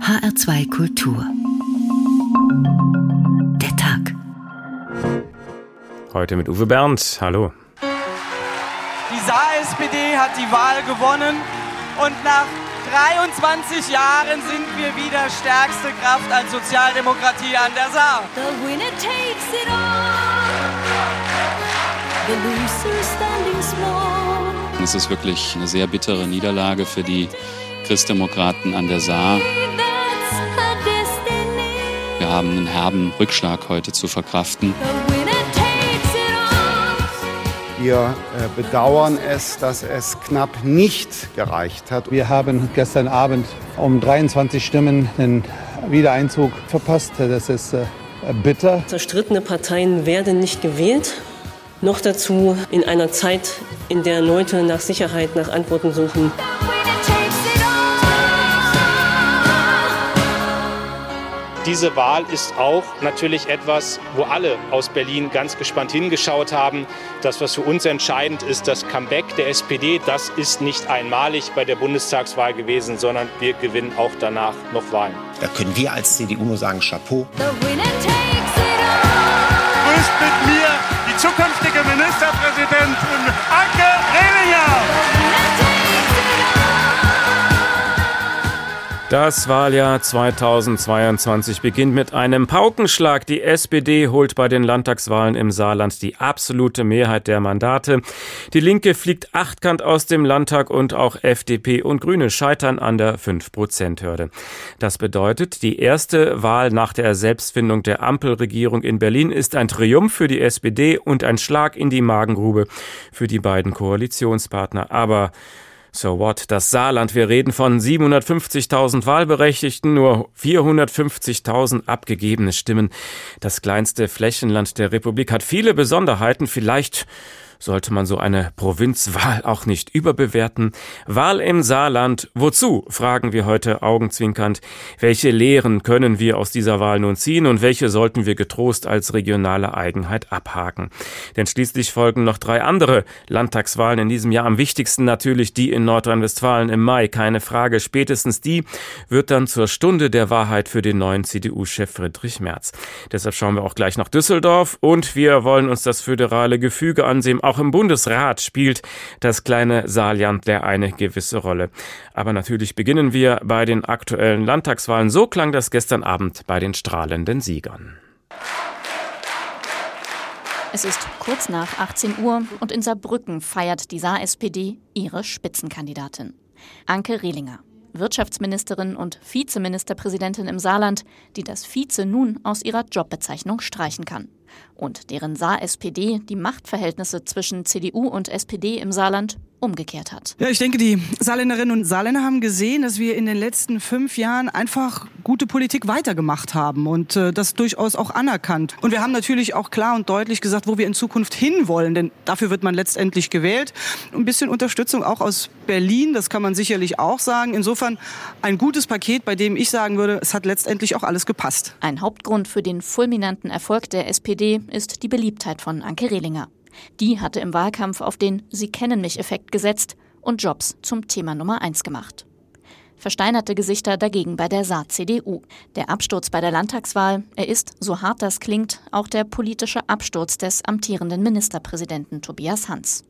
HR2 Kultur. Der Tag. Heute mit Uwe Bernd. Hallo. Die Saar-SPD hat die Wahl gewonnen und nach 23 Jahren sind wir wieder stärkste Kraft als Sozialdemokratie an der Saar. The winner takes it all. The loser standing small. Es ist wirklich eine sehr bittere Niederlage für die Christdemokraten an der Saar. Haben einen herben Rückschlag heute zu verkraften. Wir äh, bedauern es, dass es knapp nicht gereicht hat. Wir haben gestern Abend um 23 Stimmen den Wiedereinzug verpasst. Das ist äh, bitter. Zerstrittene Parteien werden nicht gewählt. Noch dazu in einer Zeit, in der Leute nach Sicherheit, nach Antworten suchen. Diese Wahl ist auch natürlich etwas, wo alle aus Berlin ganz gespannt hingeschaut haben. Das, was für uns entscheidend ist, das Comeback der SPD, das ist nicht einmalig bei der Bundestagswahl gewesen, sondern wir gewinnen auch danach noch Wahlen. Da können wir als CDU nur sagen Chapeau. The winner takes it all. Grüßt mit mir die zukünftige Ministerpräsidentin Anke Das Wahljahr 2022 beginnt mit einem Paukenschlag. Die SPD holt bei den Landtagswahlen im Saarland die absolute Mehrheit der Mandate. Die Linke fliegt achtkant aus dem Landtag und auch FDP und Grüne scheitern an der 5-Prozent-Hürde. Das bedeutet, die erste Wahl nach der Selbstfindung der Ampelregierung in Berlin ist ein Triumph für die SPD und ein Schlag in die Magengrube für die beiden Koalitionspartner. Aber so what? Das Saarland. Wir reden von 750.000 Wahlberechtigten, nur 450.000 abgegebene Stimmen. Das kleinste Flächenland der Republik hat viele Besonderheiten. Vielleicht sollte man so eine Provinzwahl auch nicht überbewerten. Wahl im Saarland. Wozu? fragen wir heute augenzwinkernd. Welche Lehren können wir aus dieser Wahl nun ziehen und welche sollten wir getrost als regionale Eigenheit abhaken? Denn schließlich folgen noch drei andere Landtagswahlen in diesem Jahr. Am wichtigsten natürlich die in Nordrhein-Westfalen im Mai. Keine Frage. Spätestens die wird dann zur Stunde der Wahrheit für den neuen CDU-Chef Friedrich Merz. Deshalb schauen wir auch gleich nach Düsseldorf und wir wollen uns das föderale Gefüge ansehen. Auch im Bundesrat spielt das kleine Saarland der eine gewisse Rolle. Aber natürlich beginnen wir bei den aktuellen Landtagswahlen. So klang das gestern Abend bei den strahlenden Siegern. Es ist kurz nach 18 Uhr und in Saarbrücken feiert die Saar-SPD ihre Spitzenkandidatin. Anke Rehlinger, Wirtschaftsministerin und Vizeministerpräsidentin im Saarland, die das Vize nun aus ihrer Jobbezeichnung streichen kann. Und deren Saar-SPD die Machtverhältnisse zwischen CDU und SPD im Saarland umgekehrt hat. Ja, ich denke, die Saarländerinnen und Saarländer haben gesehen, dass wir in den letzten fünf Jahren einfach gute Politik weitergemacht haben und äh, das durchaus auch anerkannt. Und wir haben natürlich auch klar und deutlich gesagt, wo wir in Zukunft hinwollen, denn dafür wird man letztendlich gewählt. Ein bisschen Unterstützung auch aus Berlin, das kann man sicherlich auch sagen. Insofern ein gutes Paket, bei dem ich sagen würde, es hat letztendlich auch alles gepasst. Ein Hauptgrund für den fulminanten Erfolg der SPD ist die Beliebtheit von Anke Rehlinger. Die hatte im Wahlkampf auf den Sie kennen mich Effekt gesetzt und Jobs zum Thema Nummer eins gemacht. Versteinerte Gesichter dagegen bei der Saar-CDU. Der Absturz bei der Landtagswahl, er ist, so hart das klingt, auch der politische Absturz des amtierenden Ministerpräsidenten Tobias Hans.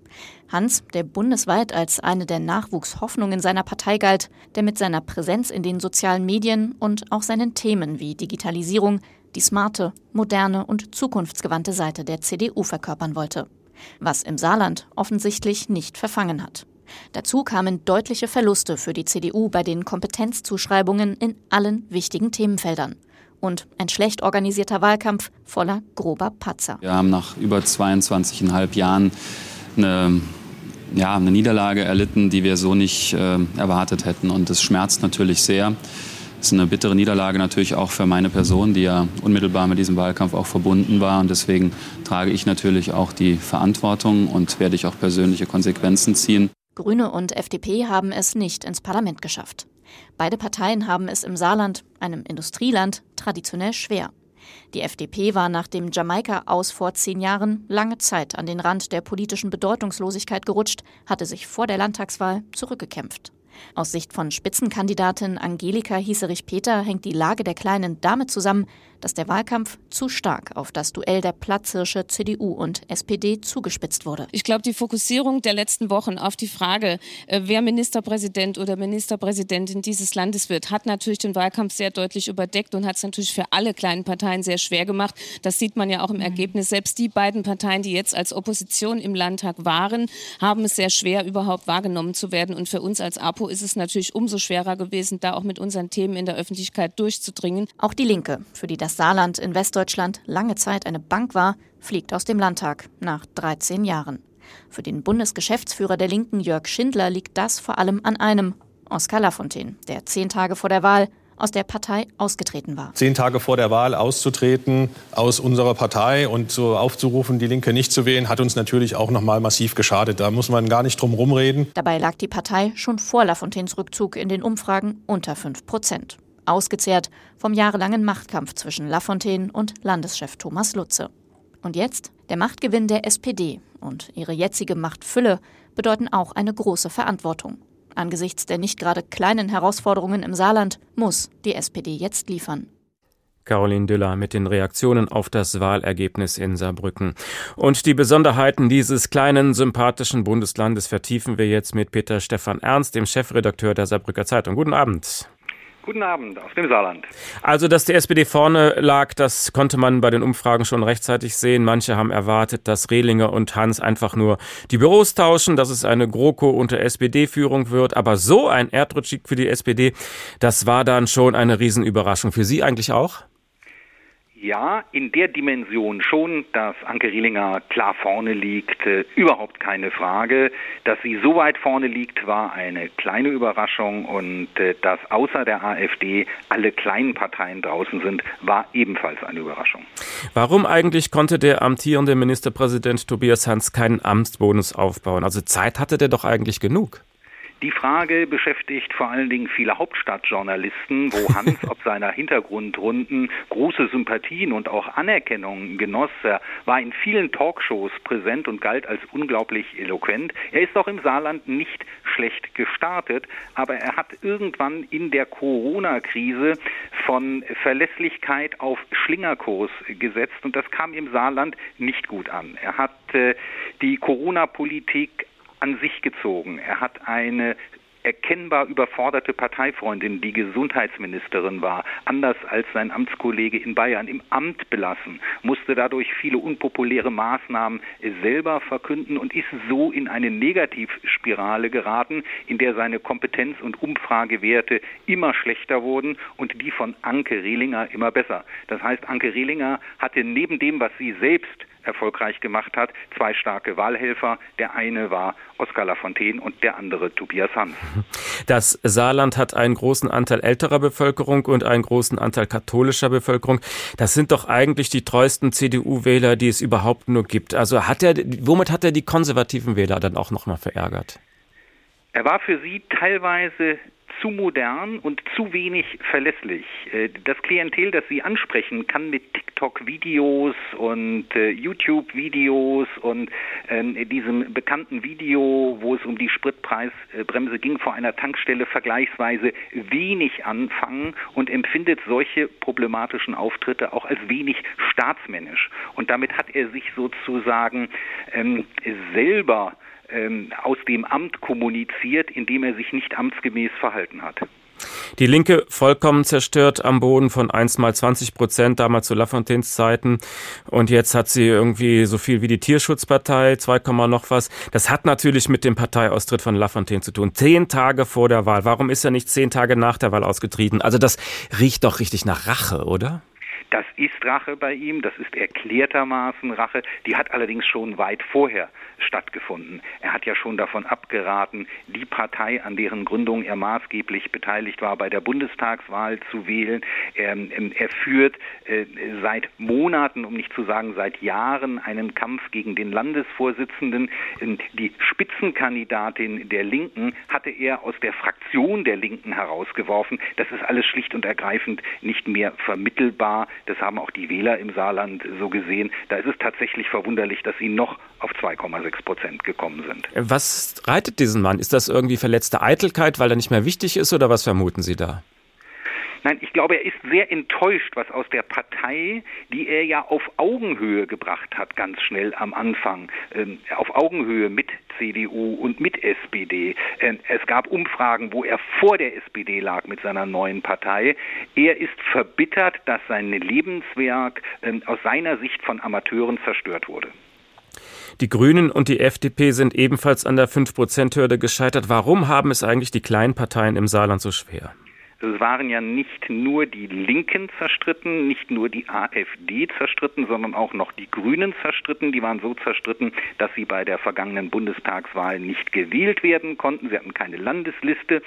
Hans, der bundesweit als eine der Nachwuchshoffnungen seiner Partei galt, der mit seiner Präsenz in den sozialen Medien und auch seinen Themen wie Digitalisierung die smarte, moderne und zukunftsgewandte Seite der CDU verkörpern wollte. Was im Saarland offensichtlich nicht verfangen hat. Dazu kamen deutliche Verluste für die CDU bei den Kompetenzzuschreibungen in allen wichtigen Themenfeldern. Und ein schlecht organisierter Wahlkampf voller grober Patzer. Wir haben nach über 22,5 Jahren eine, ja, eine Niederlage erlitten, die wir so nicht äh, erwartet hätten. Und es schmerzt natürlich sehr. Es ist eine bittere Niederlage natürlich auch für meine Person, die ja unmittelbar mit diesem Wahlkampf auch verbunden war. Und deswegen trage ich natürlich auch die Verantwortung und werde ich auch persönliche Konsequenzen ziehen. Grüne und FDP haben es nicht ins Parlament geschafft. Beide Parteien haben es im Saarland, einem Industrieland, traditionell schwer. Die FDP war nach dem Jamaika-Aus vor zehn Jahren lange Zeit an den Rand der politischen Bedeutungslosigkeit gerutscht, hatte sich vor der Landtagswahl zurückgekämpft. Aus Sicht von Spitzenkandidatin Angelika Hieserich-Peter hängt die Lage der Kleinen damit zusammen, dass der Wahlkampf zu stark auf das Duell der Platzhirsche CDU und SPD zugespitzt wurde. Ich glaube, die Fokussierung der letzten Wochen auf die Frage, äh, wer Ministerpräsident oder Ministerpräsidentin dieses Landes wird, hat natürlich den Wahlkampf sehr deutlich überdeckt und hat es natürlich für alle kleinen Parteien sehr schwer gemacht. Das sieht man ja auch im mhm. Ergebnis. Selbst die beiden Parteien, die jetzt als Opposition im Landtag waren, haben es sehr schwer, überhaupt wahrgenommen zu werden. Und für uns als APO ist es natürlich umso schwerer gewesen, da auch mit unseren Themen in der Öffentlichkeit durchzudringen. Auch die Linke, für die das Saarland in Westdeutschland lange Zeit eine Bank war, fliegt aus dem Landtag nach 13 Jahren. Für den Bundesgeschäftsführer der Linken Jörg Schindler liegt das vor allem an einem, Oskar Lafontaine, der zehn Tage vor der Wahl aus der Partei ausgetreten war. Zehn Tage vor der Wahl auszutreten aus unserer Partei und so aufzurufen, die Linke nicht zu wählen, hat uns natürlich auch noch mal massiv geschadet. Da muss man gar nicht drum rumreden. Dabei lag die Partei schon vor Lafontaines Rückzug in den Umfragen unter 5 Prozent ausgezehrt vom jahrelangen Machtkampf zwischen Lafontaine und Landeschef Thomas Lutze. Und jetzt der Machtgewinn der SPD und ihre jetzige Machtfülle bedeuten auch eine große Verantwortung. Angesichts der nicht gerade kleinen Herausforderungen im Saarland muss die SPD jetzt liefern. Caroline Düller mit den Reaktionen auf das Wahlergebnis in Saarbrücken. Und die Besonderheiten dieses kleinen, sympathischen Bundeslandes vertiefen wir jetzt mit Peter Stefan Ernst, dem Chefredakteur der Saarbrücker Zeitung. Guten Abend. Guten Abend aus dem Saarland. Also, dass die SPD vorne lag, das konnte man bei den Umfragen schon rechtzeitig sehen. Manche haben erwartet, dass Rehlinger und Hans einfach nur die Büros tauschen, dass es eine GroKo unter SPD-Führung wird. Aber so ein Erdrutschig für die SPD, das war dann schon eine Riesenüberraschung. Für Sie eigentlich auch? Ja, in der Dimension schon, dass Anke Rielinger klar vorne liegt, äh, überhaupt keine Frage. Dass sie so weit vorne liegt, war eine kleine Überraschung und äh, dass außer der AfD alle kleinen Parteien draußen sind, war ebenfalls eine Überraschung. Warum eigentlich konnte der amtierende Ministerpräsident Tobias Hans keinen Amtsbonus aufbauen? Also Zeit hatte der doch eigentlich genug. Die Frage beschäftigt vor allen Dingen viele Hauptstadtjournalisten, wo Hans ob seiner Hintergrundrunden große Sympathien und auch Anerkennung genoss. Er war in vielen Talkshows präsent und galt als unglaublich eloquent. Er ist auch im Saarland nicht schlecht gestartet, aber er hat irgendwann in der Corona-Krise von Verlässlichkeit auf Schlingerkurs gesetzt und das kam im Saarland nicht gut an. Er hat äh, die Corona-Politik an sich gezogen. Er hat eine erkennbar überforderte Parteifreundin, die Gesundheitsministerin war, anders als sein Amtskollege in Bayern, im Amt belassen, musste dadurch viele unpopuläre Maßnahmen selber verkünden und ist so in eine Negativspirale geraten, in der seine Kompetenz und Umfragewerte immer schlechter wurden und die von Anke Rehlinger immer besser. Das heißt, Anke Rehlinger hatte neben dem, was sie selbst erfolgreich gemacht hat. Zwei starke Wahlhelfer. Der eine war Oskar Lafontaine und der andere Tobias Hans. Das Saarland hat einen großen Anteil älterer Bevölkerung und einen großen Anteil katholischer Bevölkerung. Das sind doch eigentlich die treuesten CDU-Wähler, die es überhaupt nur gibt. Also hat er, womit hat er die konservativen Wähler dann auch noch mal verärgert? Er war für sie teilweise zu modern und zu wenig verlässlich. Äh, das Klientel, das Sie ansprechen, kann mit TikTok-Videos und äh, YouTube-Videos und äh, diesem bekannten Video, wo es um die Spritpreisbremse ging, vor einer Tankstelle vergleichsweise wenig anfangen und empfindet solche problematischen Auftritte auch als wenig staatsmännisch. Und damit hat er sich sozusagen ähm, selber ähm, aus dem Amt kommuniziert, indem er sich nicht amtsgemäß verhalten hat. Die Linke vollkommen zerstört am Boden von einst mal 20 Prozent, damals zu Lafontaines Zeiten. Und jetzt hat sie irgendwie so viel wie die Tierschutzpartei, 2, noch was. Das hat natürlich mit dem Parteiaustritt von Lafontaine zu tun. Zehn Tage vor der Wahl. Warum ist er nicht zehn Tage nach der Wahl ausgetreten? Also das riecht doch richtig nach Rache, oder? Das ist Rache bei ihm, das ist erklärtermaßen Rache, die hat allerdings schon weit vorher stattgefunden. Er hat ja schon davon abgeraten, die Partei, an deren Gründung er maßgeblich beteiligt war, bei der Bundestagswahl zu wählen. Er, ähm, er führt äh, seit Monaten, um nicht zu sagen seit Jahren, einen Kampf gegen den Landesvorsitzenden. Ähm, die Spitzenkandidatin der Linken hatte er aus der Fraktion der Linken herausgeworfen. Das ist alles schlicht und ergreifend nicht mehr vermittelbar Das haben auch die Wähler im Saarland so gesehen. Da ist es tatsächlich verwunderlich, dass sie noch auf 2,6 Prozent gekommen sind. Was reitet diesen Mann? Ist das irgendwie verletzte Eitelkeit, weil er nicht mehr wichtig ist oder was vermuten Sie da? Nein, ich glaube, er ist sehr enttäuscht, was aus der Partei, die er ja auf Augenhöhe gebracht hat, ganz schnell am Anfang, ähm, auf Augenhöhe mit CDU und mit SPD. Ähm, es gab Umfragen, wo er vor der SPD lag mit seiner neuen Partei. Er ist verbittert, dass sein Lebenswerk ähm, aus seiner Sicht von Amateuren zerstört wurde. Die Grünen und die FDP sind ebenfalls an der 5-Prozent-Hürde gescheitert. Warum haben es eigentlich die kleinen Parteien im Saarland so schwer? Es waren ja nicht nur die Linken zerstritten, nicht nur die AfD zerstritten, sondern auch noch die Grünen zerstritten. Die waren so zerstritten, dass sie bei der vergangenen Bundestagswahl nicht gewählt werden konnten. Sie hatten keine Landesliste.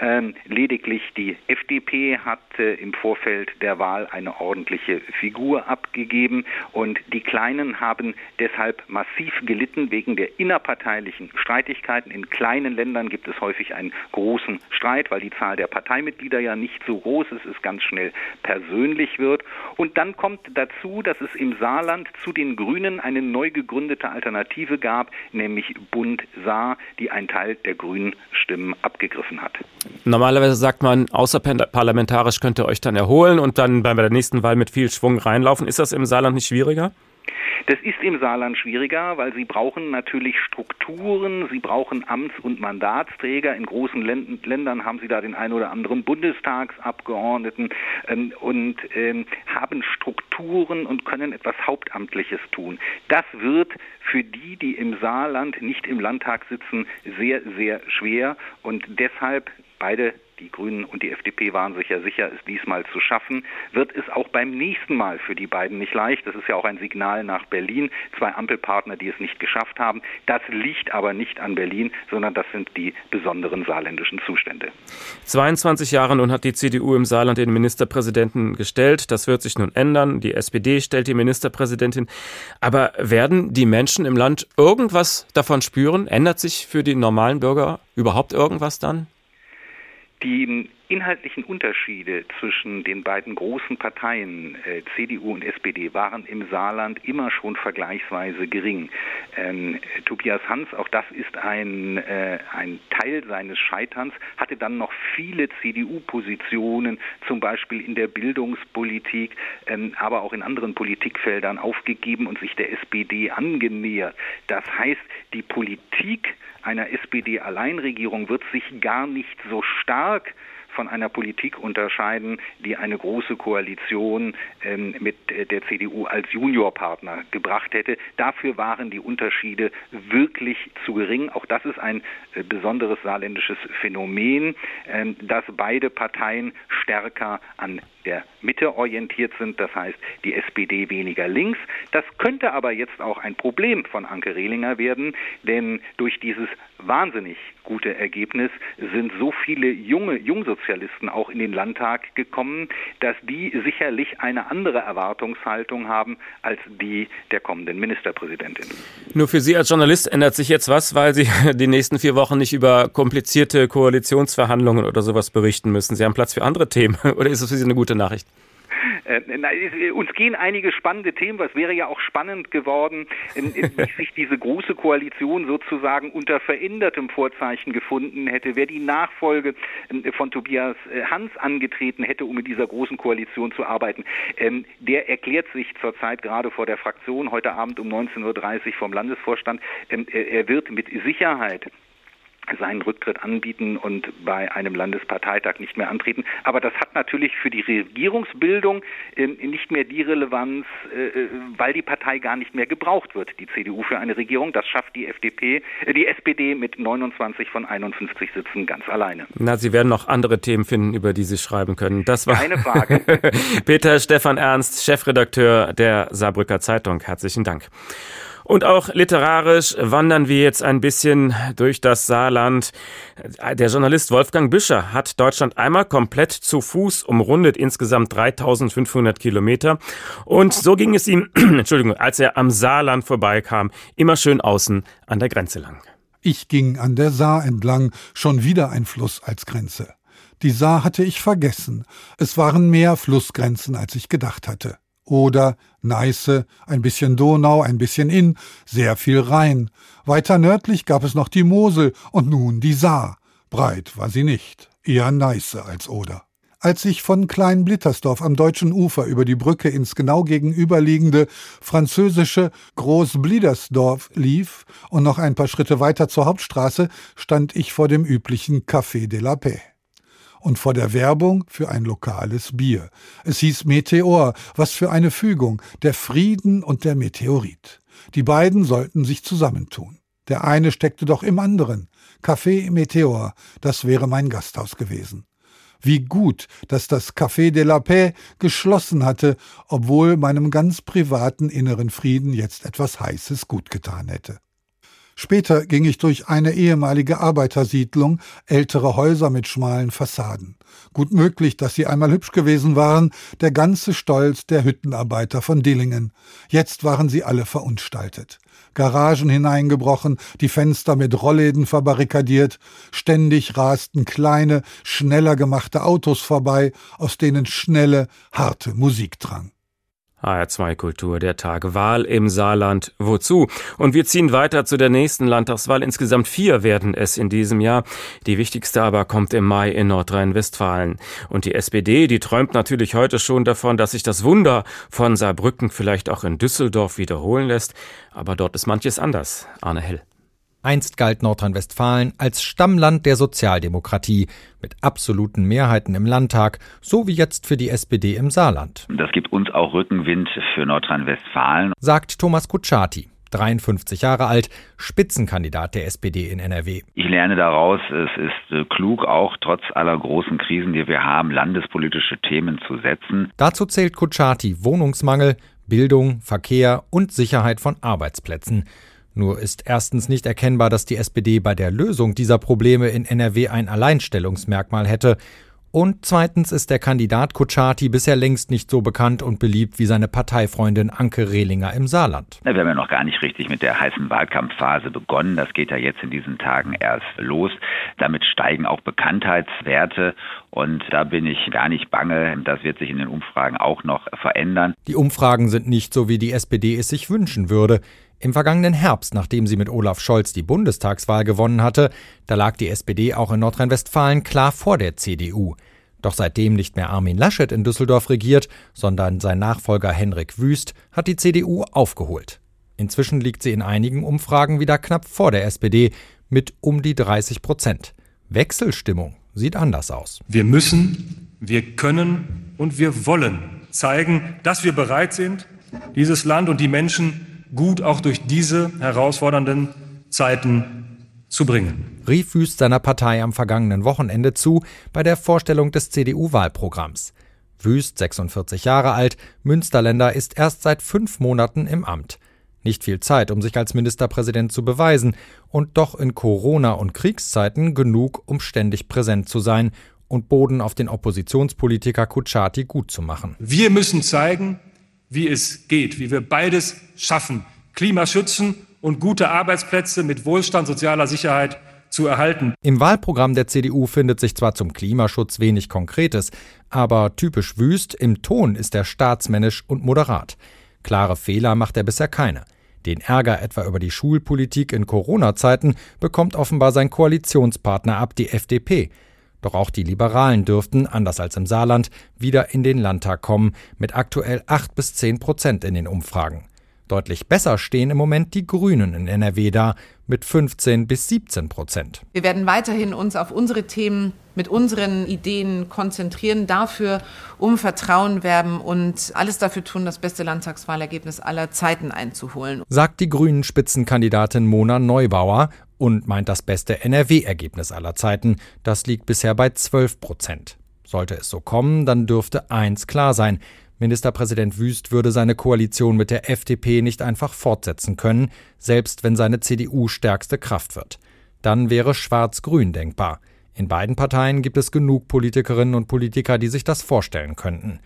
Ähm, lediglich die FDP hat im Vorfeld der Wahl eine ordentliche Figur abgegeben und die Kleinen haben deshalb massiv gelitten wegen der innerparteilichen Streitigkeiten. In kleinen Ländern gibt es häufig einen großen Streit, weil die Zahl der Parteimitglieder ja nicht so groß ist, es ganz schnell persönlich wird. Und dann kommt dazu, dass es im Saarland zu den Grünen eine neu gegründete Alternative gab, nämlich Bund Saar, die einen Teil der grünen Stimmen abgegriffen hat. Normalerweise sagt man, außerparlamentarisch könnt ihr euch dann erholen und dann bei der nächsten Wahl mit viel Schwung reinlaufen. Ist das im Saarland nicht schwieriger? Das ist im Saarland schwieriger, weil sie brauchen natürlich Strukturen, sie brauchen Amts- und Mandatsträger. In großen Ländern haben sie da den einen oder anderen Bundestagsabgeordneten ähm, und ähm, haben Strukturen und können etwas Hauptamtliches tun. Das wird für die, die im Saarland nicht im Landtag sitzen, sehr, sehr schwer und deshalb beide die Grünen und die FDP waren sich ja sicher, es diesmal zu schaffen, wird es auch beim nächsten Mal für die beiden nicht leicht. Das ist ja auch ein Signal nach Berlin. Zwei Ampelpartner, die es nicht geschafft haben. Das liegt aber nicht an Berlin, sondern das sind die besonderen saarländischen Zustände. 22 Jahre nun hat die CDU im Saarland den Ministerpräsidenten gestellt. Das wird sich nun ändern. Die SPD stellt die Ministerpräsidentin. Aber werden die Menschen im Land irgendwas davon spüren? Ändert sich für die normalen Bürger überhaupt irgendwas dann? Die inhaltlichen Unterschiede zwischen den beiden großen Parteien äh, CDU und SPD waren im Saarland immer schon vergleichsweise gering. Ähm, Tobias Hans, auch das ist ein, äh, ein Teil seines Scheiterns, hatte dann noch viele CDU-Positionen, zum Beispiel in der Bildungspolitik, ähm, aber auch in anderen Politikfeldern aufgegeben und sich der SPD angenähert. Das heißt, die Politik einer SPD-Alleinregierung wird sich gar nicht so stark von einer Politik unterscheiden, die eine große Koalition ähm, mit äh, der CDU als Juniorpartner gebracht hätte. Dafür waren die Unterschiede wirklich zu gering. Auch das ist ein äh, besonderes saarländisches Phänomen, äh, dass beide Parteien stärker an der Mitte orientiert sind, das heißt die SPD weniger links. Das könnte aber jetzt auch ein Problem von Anke Rehlinger werden, denn durch dieses wahnsinnig gute Ergebnis sind so viele junge Jungsozialisten auch in den Landtag gekommen, dass die sicherlich eine andere Erwartungshaltung haben als die der kommenden Ministerpräsidentin. Nur für Sie als Journalist ändert sich jetzt was, weil Sie die nächsten vier Wochen nicht über komplizierte Koalitionsverhandlungen oder sowas berichten müssen. Sie haben Platz für andere Themen oder ist es für Sie eine gute Nachricht? Äh, äh, uns gehen einige spannende Themen, was wäre ja auch spannend geworden, wie sich diese große Koalition sozusagen unter verändertem Vorzeichen gefunden hätte, wer die Nachfolge ähm, von Tobias äh, Hans angetreten hätte, um in dieser großen Koalition zu arbeiten. Ähm, der erklärt sich zurzeit gerade vor der Fraktion heute Abend um 19.30 Uhr vom Landesvorstand. Ähm, er wird mit Sicherheit seinen Rücktritt anbieten und bei einem Landesparteitag nicht mehr antreten. Aber das hat natürlich für die Regierungsbildung äh, nicht mehr die Relevanz, äh, äh weil die Partei gar nicht mehr gebraucht wird, die CDU für eine Regierung. Das schafft die FDP, äh, die SPD mit 29 von 51 Sitzen ganz alleine. Na, Sie werden noch andere Themen finden, über die Sie schreiben können. Das war Keine Frage. Peter Stefan Ernst, Chefredakteur der Saarbrücker Zeitung. Herzlichen Dank. Und auch literarisch wandern wir jetzt ein bisschen durch das Saarland. Der Journalist Wolfgang Büscher hat Deutschland einmal komplett zu Fuß umrundet, insgesamt 3500 Kilometer. Und so ging es ihm, Entschuldigung, als er am Saarland vorbeikam, immer schön außen an der Grenze lang. Ich ging an der Saar entlang, schon wieder ein Fluss als Grenze. Die Saar hatte ich vergessen. Es waren mehr Flussgrenzen, als ich gedacht hatte. Oder Neiße, ein bisschen Donau, ein bisschen Inn, sehr viel Rhein. Weiter nördlich gab es noch die Mosel und nun die Saar. Breit war sie nicht, eher Neiße als Oder. Als ich von Klein Blittersdorf am deutschen Ufer über die Brücke ins genau gegenüberliegende französische Großbliedersdorf lief und noch ein paar Schritte weiter zur Hauptstraße, stand ich vor dem üblichen Café de la Paix und vor der Werbung für ein lokales Bier. Es hieß Meteor, was für eine Fügung, der Frieden und der Meteorit. Die beiden sollten sich zusammentun. Der eine steckte doch im anderen. Café Meteor, das wäre mein Gasthaus gewesen. Wie gut, dass das Café de la Paix geschlossen hatte, obwohl meinem ganz privaten inneren Frieden jetzt etwas Heißes gut getan hätte. Später ging ich durch eine ehemalige Arbeitersiedlung, ältere Häuser mit schmalen Fassaden. Gut möglich, dass sie einmal hübsch gewesen waren, der ganze Stolz der Hüttenarbeiter von Dillingen. Jetzt waren sie alle verunstaltet. Garagen hineingebrochen, die Fenster mit Rollläden verbarrikadiert, ständig rasten kleine, schneller gemachte Autos vorbei, aus denen schnelle, harte Musik drang. HR2 Kultur, der Tag Wahl im Saarland. Wozu? Und wir ziehen weiter zu der nächsten Landtagswahl. Insgesamt vier werden es in diesem Jahr. Die wichtigste aber kommt im Mai in Nordrhein-Westfalen. Und die SPD, die träumt natürlich heute schon davon, dass sich das Wunder von Saarbrücken vielleicht auch in Düsseldorf wiederholen lässt. Aber dort ist manches anders. Arne Hell. Einst galt Nordrhein-Westfalen als Stammland der Sozialdemokratie mit absoluten Mehrheiten im Landtag, so wie jetzt für die SPD im Saarland. Das gibt uns auch Rückenwind für Nordrhein-Westfalen, sagt Thomas Kutschaty. 53 Jahre alt, Spitzenkandidat der SPD in NRW. Ich lerne daraus, es ist äh, klug, auch trotz aller großen Krisen, die wir haben, landespolitische Themen zu setzen. Dazu zählt Kutschaty Wohnungsmangel, Bildung, Verkehr und Sicherheit von Arbeitsplätzen. Nur ist erstens nicht erkennbar, dass die SPD bei der Lösung dieser Probleme in NRW ein Alleinstellungsmerkmal hätte. Und zweitens ist der Kandidat Kutschaty bisher längst nicht so bekannt und beliebt wie seine Parteifreundin Anke Rehlinger im Saarland. Wir haben ja noch gar nicht richtig mit der heißen Wahlkampfphase begonnen. Das geht ja jetzt in diesen Tagen erst los. Damit steigen auch Bekanntheitswerte und da bin ich gar nicht bange. Das wird sich in den Umfragen auch noch verändern. Die Umfragen sind nicht so, wie die SPD es sich wünschen würde. Im vergangenen Herbst, nachdem sie mit Olaf Scholz die Bundestagswahl gewonnen hatte, da lag die SPD auch in Nordrhein-Westfalen klar vor der CDU. Doch seitdem nicht mehr Armin Laschet in Düsseldorf regiert, sondern sein Nachfolger Henrik Wüst, hat die CDU aufgeholt. Inzwischen liegt sie in einigen Umfragen wieder knapp vor der SPD mit um die 30 Prozent. Wechselstimmung sieht anders aus. Wir müssen, wir können und wir wollen zeigen, dass wir bereit sind, dieses Land und die Menschen gut auch durch diese herausfordernden Zeiten zu bringen. Rief Wüst seiner Partei am vergangenen Wochenende zu bei der Vorstellung des CDU-Wahlprogramms. Wüst, 46 Jahre alt, Münsterländer, ist erst seit fünf Monaten im Amt. Nicht viel Zeit, um sich als Ministerpräsident zu beweisen, und doch in Corona- und Kriegszeiten genug, um ständig präsent zu sein und Boden auf den Oppositionspolitiker Kutschaty gut zu machen. Wir müssen zeigen, wie es geht, wie wir beides schaffen, Klima schützen und gute Arbeitsplätze mit Wohlstand, sozialer Sicherheit zu erhalten. Im Wahlprogramm der CDU findet sich zwar zum Klimaschutz wenig Konkretes, aber typisch wüst im Ton ist er staatsmännisch und moderat. Klare Fehler macht er bisher keine. Den Ärger etwa über die Schulpolitik in Corona-Zeiten bekommt offenbar sein Koalitionspartner ab, die FDP. Doch auch die Liberalen dürften, anders als im Saarland, wieder in den Landtag kommen, mit aktuell 8 bis 10 Prozent in den Umfragen. Deutlich besser stehen im Moment die Grünen in NRW da mit 15 bis 17 Prozent. Wir werden weiterhin uns auf unsere Themen mit unseren Ideen konzentrieren, dafür um Vertrauen werben und alles dafür tun, das beste Landtagswahlergebnis aller Zeiten einzuholen. Sagt die Grünen Spitzenkandidatin Mona Neubauer und meint das beste NRW-Ergebnis aller Zeiten. Das liegt bisher bei 12 Prozent. Sollte es so kommen, dann dürfte eins klar sein. Ministerpräsident Wüst würde seine Koalition mit der FDP nicht einfach fortsetzen können, selbst wenn seine CDU stärkste Kraft wird. Dann wäre Schwarz-Grün denkbar. In beiden Parteien gibt es genug Politikerinnen und Politiker, die sich das vorstellen könnten.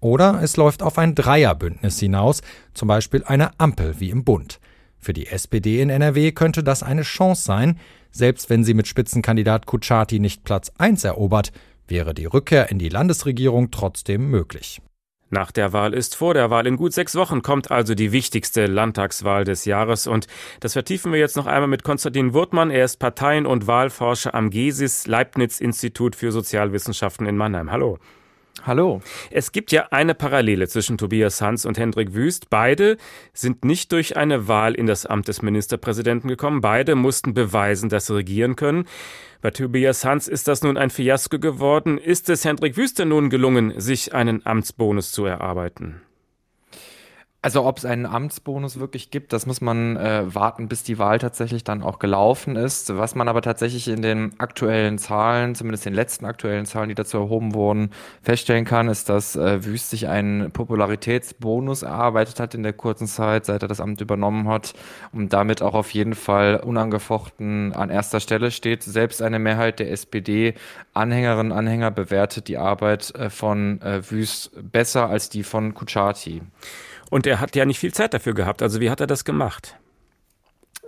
Oder es läuft auf ein Dreierbündnis hinaus, zum Beispiel eine Ampel wie im Bund. Für die SPD in NRW könnte das eine Chance sein, selbst wenn sie mit Spitzenkandidat Kutschaty nicht Platz 1 erobert, wäre die Rückkehr in die Landesregierung trotzdem möglich. Nach der Wahl ist vor der Wahl. In gut sechs Wochen kommt also die wichtigste Landtagswahl des Jahres. Und das vertiefen wir jetzt noch einmal mit Konstantin Wurtmann. Er ist Parteien- und Wahlforscher am GESIS Leibniz Institut für Sozialwissenschaften in Mannheim. Hallo. Hallo. Es gibt ja eine Parallele zwischen Tobias Hans und Hendrik Wüst. Beide sind nicht durch eine Wahl in das Amt des Ministerpräsidenten gekommen. Beide mussten beweisen, dass sie regieren können. Bei Tobias Hans ist das nun ein Fiasko geworden. Ist es Hendrik Wüst denn nun gelungen, sich einen Amtsbonus zu erarbeiten? Also ob es einen Amtsbonus wirklich gibt, das muss man äh, warten, bis die Wahl tatsächlich dann auch gelaufen ist. Was man aber tatsächlich in den aktuellen Zahlen, zumindest den letzten aktuellen Zahlen, die dazu erhoben wurden, feststellen kann, ist, dass äh, Wüst sich einen Popularitätsbonus erarbeitet hat in der kurzen Zeit, seit er das Amt übernommen hat und damit auch auf jeden Fall unangefochten an erster Stelle steht. Selbst eine Mehrheit der SPD-Anhängerinnen und Anhänger bewertet die Arbeit äh, von äh, Wüst besser als die von Kuchati. Und er hat ja nicht viel Zeit dafür gehabt. Also wie hat er das gemacht?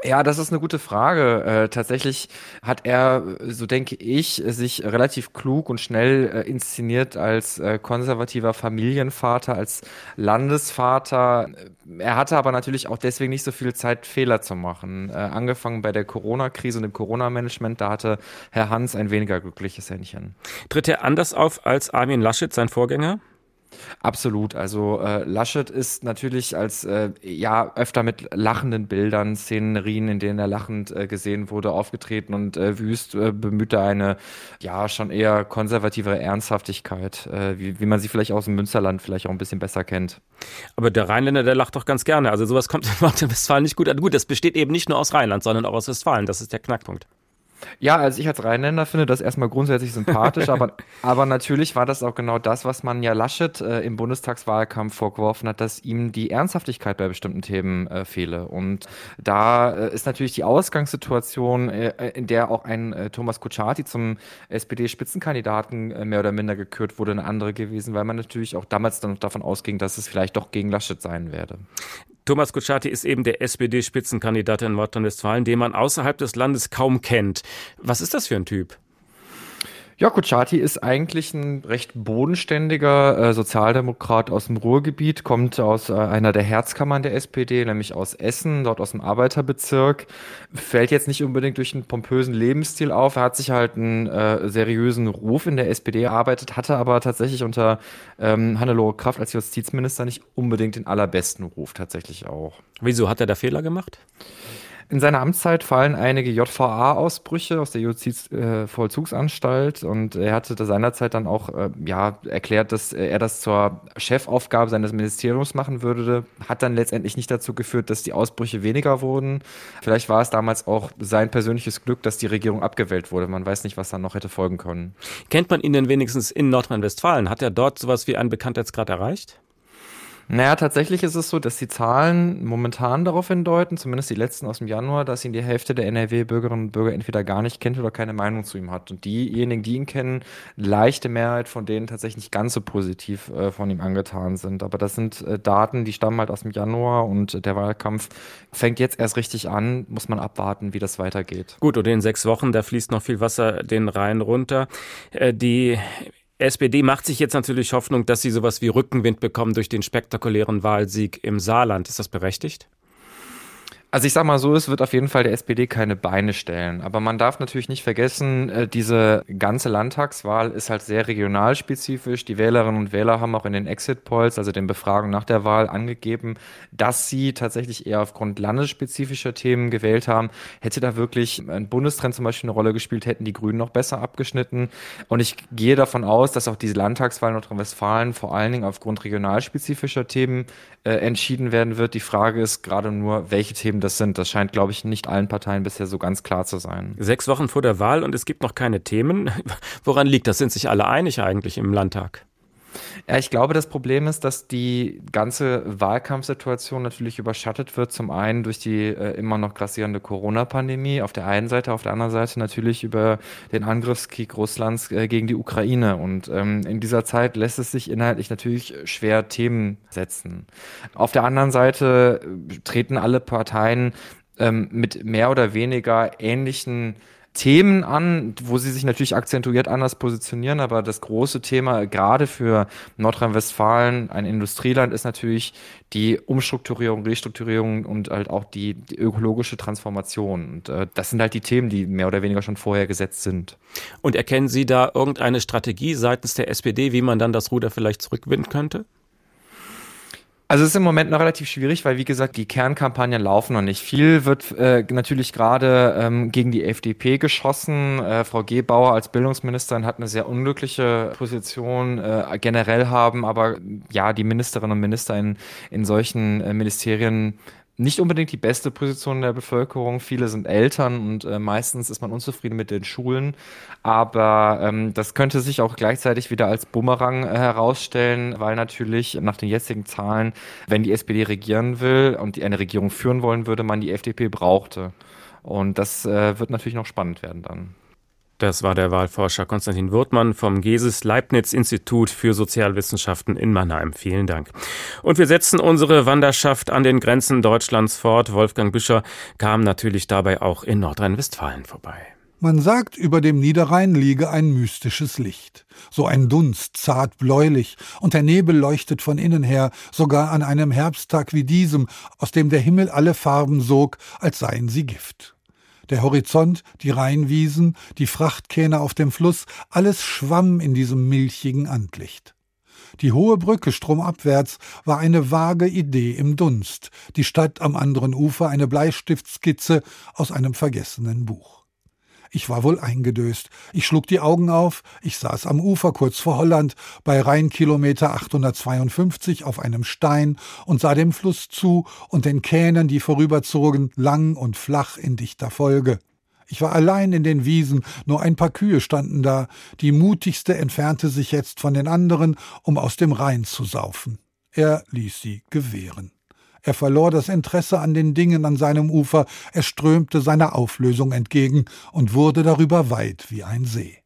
Ja, das ist eine gute Frage. Äh, tatsächlich hat er, so denke ich, sich relativ klug und schnell äh, inszeniert als äh, konservativer Familienvater, als Landesvater. Er hatte aber natürlich auch deswegen nicht so viel Zeit, Fehler zu machen. Äh, angefangen bei der Corona-Krise und dem Corona-Management, da hatte Herr Hans ein weniger glückliches Händchen. Tritt er anders auf als Armin Laschet, sein Vorgänger? Absolut. Also äh, Laschet ist natürlich als äh, ja öfter mit lachenden Bildern, Szenerien, in denen er lachend äh, gesehen wurde, aufgetreten und äh, Wüst äh, bemühte eine ja schon eher konservativere Ernsthaftigkeit, äh, wie, wie man sie vielleicht aus dem Münsterland vielleicht auch ein bisschen besser kennt. Aber der Rheinländer, der lacht doch ganz gerne. Also sowas kommt in Nordrhein-Westfalen nicht gut an. Gut, das besteht eben nicht nur aus Rheinland, sondern auch aus Westfalen. Das ist der Knackpunkt. Ja, also ich als Rheinländer finde das erstmal grundsätzlich sympathisch, aber, aber natürlich war das auch genau das, was man ja Laschet äh, im Bundestagswahlkampf vorgeworfen hat, dass ihm die Ernsthaftigkeit bei bestimmten Themen äh, fehle. Und da äh, ist natürlich die Ausgangssituation, äh, in der auch ein äh, Thomas Kutschaty zum SPD-Spitzenkandidaten äh, mehr oder minder gekürt wurde, eine andere gewesen, weil man natürlich auch damals dann davon ausging, dass es vielleicht doch gegen Laschet sein werde. Thomas Kutschaty ist eben der SPD-Spitzenkandidat in Nordrhein-Westfalen, den man außerhalb des Landes kaum kennt. Was ist das für ein Typ? Ja, Kutschaty ist eigentlich ein recht bodenständiger äh, Sozialdemokrat aus dem Ruhrgebiet, kommt aus äh, einer der Herzkammern der SPD, nämlich aus Essen, dort aus dem Arbeiterbezirk. Fällt jetzt nicht unbedingt durch einen pompösen Lebensstil auf. Er hat sich halt einen äh, seriösen Ruf in der SPD erarbeitet, hatte aber tatsächlich unter ähm, Hannelore Kraft als Justizminister nicht unbedingt den allerbesten Ruf tatsächlich auch. Wieso hat er da Fehler gemacht? In seiner Amtszeit fallen einige JVA-Ausbrüche aus der Justizvollzugsanstalt äh, und er hatte da seinerzeit dann auch äh, ja, erklärt, dass er das zur Chefaufgabe seines Ministeriums machen würde. Hat dann letztendlich nicht dazu geführt, dass die Ausbrüche weniger wurden. Vielleicht war es damals auch sein persönliches Glück, dass die Regierung abgewählt wurde. Man weiß nicht, was dann noch hätte folgen können. Kennt man ihn denn wenigstens in Nordrhein-Westfalen? Hat er dort sowas wie einen Bekanntheitsgrad erreicht? Naja, tatsächlich ist es so, dass die Zahlen momentan darauf hindeuten, zumindest die letzten aus dem Januar, dass ihn die Hälfte der NRW-Bürgerinnen und Bürger entweder gar nicht kennt oder keine Meinung zu ihm hat. Und diejenigen, die ihn kennen, leichte Mehrheit von denen tatsächlich nicht ganz so positiv äh, von ihm angetan sind. Aber das sind äh, Daten, die stammen halt aus dem Januar und der Wahlkampf fängt jetzt erst richtig an. Muss man abwarten, wie das weitergeht. Gut, und in sechs Wochen, da fließt noch viel Wasser den Rhein runter. Äh, die SPD macht sich jetzt natürlich Hoffnung, dass sie sowas wie Rückenwind bekommen durch den spektakulären Wahlsieg im Saarland. Ist das berechtigt? Also ich sag mal so, es wird auf jeden Fall der SPD keine Beine stellen. Aber man darf natürlich nicht vergessen, äh, diese ganze Landtagswahl ist halt sehr regionalspezifisch. Die Wählerinnen und Wähler haben auch in den Exit Polls, also den Befragungen nach der Wahl, angegeben, dass sie tatsächlich eher aufgrund landesspezifischer Themen gewählt haben. Hätte da wirklich ein Bundestrend zum Beispiel eine Rolle gespielt, hätten die Grünen noch besser abgeschnitten. Und ich gehe davon aus, dass auch diese Landtagswahl in Nordrhein-Westfalen vor allen Dingen aufgrund regionalspezifischer Themen äh, entschieden werden wird. Die Frage ist gerade nur, welche Themen das sind. Das scheint, glaube ich, nicht allen Parteien bisher so ganz klar zu sein. Sechs Wochen vor der Wahl und es gibt noch keine Themen. Woran liegt das? Sind sich alle einig eigentlich im Landtag? Ja, ich glaube, das Problem ist, dass die ganze Wahlkampfsituation natürlich überschattet wird. Zum einen durch die äh, immer noch grassierende Corona-Pandemie auf der einen Seite, auf der anderen Seite natürlich über den Angriffskrieg Russlands äh, gegen die Ukraine. Und ähm, in dieser Zeit lässt es sich inhaltlich natürlich schwer Themen setzen. Auf der anderen Seite äh, treten alle Parteien ähm, mit mehr oder weniger ähnlichen Themen an, wo sie sich natürlich akzentuiert anders positionieren, aber das große Thema gerade für Nordrhein-Westfalen, ein Industrieland, ist natürlich die Umstrukturierung, Restrukturierung und halt auch die, die ökologische Transformation. Und äh, das sind halt die Themen, die mehr oder weniger schon vorher gesetzt sind. Und erkennen Sie da irgendeine Strategie seitens der SPD, wie man dann das Ruder vielleicht zurückwinden könnte? Also es ist im Moment noch relativ schwierig, weil wie gesagt, die Kernkampagnen laufen noch nicht. Viel wird äh, natürlich gerade ähm, gegen die FDP geschossen. Äh, Frau Gebauer als Bildungsministerin hat eine sehr unglückliche Position äh, generell haben, aber ja, die Ministerinnen und Minister in, in solchen äh, Ministerien nicht unbedingt die beste Position der Bevölkerung. Viele sind Eltern und äh, meistens ist man unzufrieden mit den Schulen. Aber ähm, das könnte sich auch gleichzeitig wieder als Bumerang äh, herausstellen, weil natürlich nach den jetzigen Zahlen, wenn die SPD regieren will und die eine Regierung führen wollen würde, man die FDP brauchte. Und das äh, wird natürlich noch spannend werden dann. Das war der Wahlforscher Konstantin Wirtmann vom Geses Leibniz Institut für Sozialwissenschaften in Mannheim. Vielen Dank. Und wir setzen unsere Wanderschaft an den Grenzen Deutschlands fort. Wolfgang Büscher kam natürlich dabei auch in Nordrhein-Westfalen vorbei. Man sagt, über dem Niederrhein liege ein mystisches Licht. So ein Dunst, zart bläulich, und der Nebel leuchtet von innen her, sogar an einem Herbsttag wie diesem, aus dem der Himmel alle Farben sog, als seien sie Gift. Der Horizont, die Rheinwiesen, die Frachtkähne auf dem Fluss, alles schwamm in diesem milchigen Anlicht. Die hohe Brücke stromabwärts war eine vage Idee im Dunst, die Stadt am anderen Ufer eine Bleistiftskizze aus einem vergessenen Buch. Ich war wohl eingedöst. Ich schlug die Augen auf. Ich saß am Ufer kurz vor Holland bei Rheinkilometer 852 auf einem Stein und sah dem Fluss zu und den Kähnen, die vorüberzogen, lang und flach in dichter Folge. Ich war allein in den Wiesen, nur ein paar Kühe standen da. Die mutigste entfernte sich jetzt von den anderen, um aus dem Rhein zu saufen. Er ließ sie gewähren. Er verlor das Interesse an den Dingen an seinem Ufer, er strömte seiner Auflösung entgegen und wurde darüber weit wie ein See.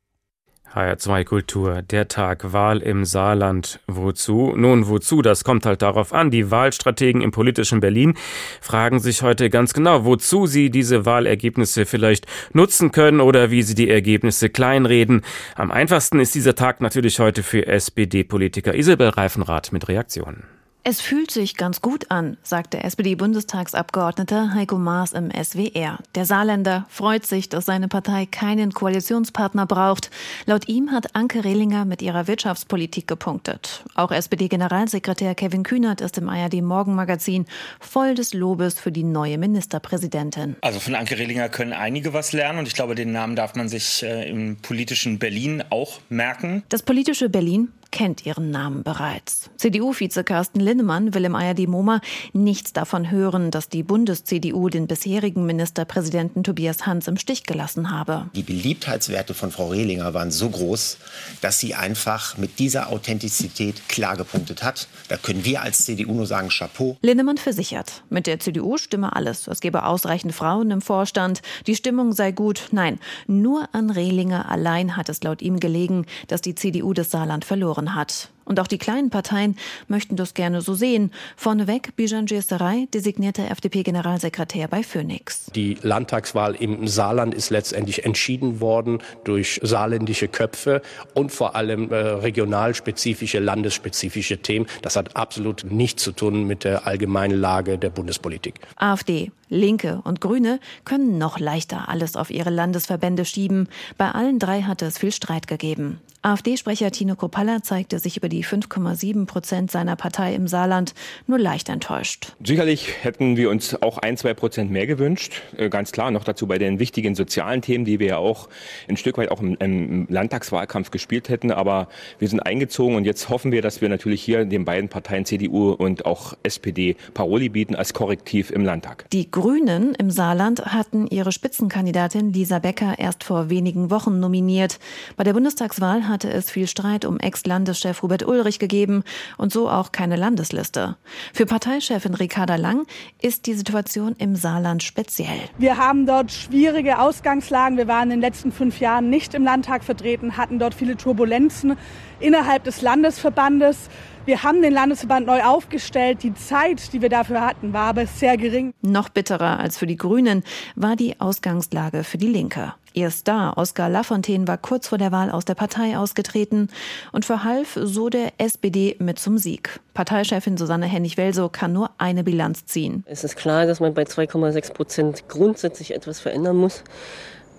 HR2 Kultur, der Tag Wahl im Saarland. Wozu? Nun, wozu? Das kommt halt darauf an. Die Wahlstrategen im politischen Berlin fragen sich heute ganz genau, wozu sie diese Wahlergebnisse vielleicht nutzen können oder wie sie die Ergebnisse kleinreden. Am einfachsten ist dieser Tag natürlich heute für SPD-Politiker Isabel Reifenrath mit Reaktionen. Es fühlt sich ganz gut an, sagt der SPD-Bundestagsabgeordnete Heiko Maas im SWR. Der Saarländer freut sich, dass seine Partei keinen Koalitionspartner braucht. Laut ihm hat Anke Rehlinger mit ihrer Wirtschaftspolitik gepunktet. Auch SPD-Generalsekretär Kevin Kühnert ist im ARD Morgenmagazin voll des Lobes für die neue Ministerpräsidentin. Also von Anke Rehlinger können einige was lernen und ich glaube, den Namen darf man sich äh, im politischen Berlin auch merken. Das politische Berlin kennt ihren Namen bereits. CDU-Vize Carsten Linnemann will im ARD MoMA nichts davon hören, dass die Bundes-CDU den bisherigen Ministerpräsidenten Tobias Hans im Stich gelassen habe. Die Beliebtheitswerte von Frau Rehlinger waren so groß, dass sie einfach mit dieser Authentizität klar gepunktet hat. Da können wir als CDU nur sagen Chapeau. Linnemann versichert, mit der CDU stimme alles. Es gebe ausreichend Frauen im Vorstand, die Stimmung sei gut. Nein, nur an Rehlinger allein hat es laut ihm gelegen, dass die CDU das Saarland verloren verloren hat. Und auch die kleinen Parteien möchten das gerne so sehen. Vorneweg Bijan Djesterei, designierter FDP-Generalsekretär bei Phoenix. Die Landtagswahl im Saarland ist letztendlich entschieden worden durch saarländische Köpfe und vor allem äh, regionalspezifische, landesspezifische Themen. Das hat absolut nichts zu tun mit der allgemeinen Lage der Bundespolitik. AfD, Linke und Grüne können noch leichter alles auf ihre Landesverbände schieben. Bei allen drei hatte es viel Streit gegeben. AfD-Sprecher Tino Kropalla zeigte sich über die 5,7 Prozent seiner Partei im Saarland nur leicht enttäuscht. Sicherlich hätten wir uns auch ein, zwei Prozent mehr gewünscht. Äh, ganz klar, noch dazu bei den wichtigen sozialen Themen, die wir ja auch ein Stück weit auch im, im Landtagswahlkampf gespielt hätten. Aber wir sind eingezogen und jetzt hoffen wir, dass wir natürlich hier den beiden Parteien CDU und auch SPD Paroli bieten als Korrektiv im Landtag. Die Grünen im Saarland hatten ihre Spitzenkandidatin Lisa Becker erst vor wenigen Wochen nominiert. Bei der Bundestagswahl hatte es viel Streit um Ex-Landeschef Hubert Ulrich gegeben und so auch keine Landesliste. Für Parteichefin Ricarda Lang ist die Situation im Saarland speziell. Wir haben dort schwierige Ausgangslagen. Wir waren in den letzten fünf Jahren nicht im Landtag vertreten, hatten dort viele Turbulenzen innerhalb des Landesverbandes. Wir haben den Landesverband neu aufgestellt. Die Zeit, die wir dafür hatten, war aber sehr gering. Noch bitterer als für die Grünen war die Ausgangslage für die Linke. Ihr Star Oskar Lafontaine war kurz vor der Wahl aus der Partei ausgetreten und verhalf so der SPD mit zum Sieg. Parteichefin Susanne Hennig-Welsow kann nur eine Bilanz ziehen. Es ist klar, dass man bei 2,6 Prozent grundsätzlich etwas verändern muss.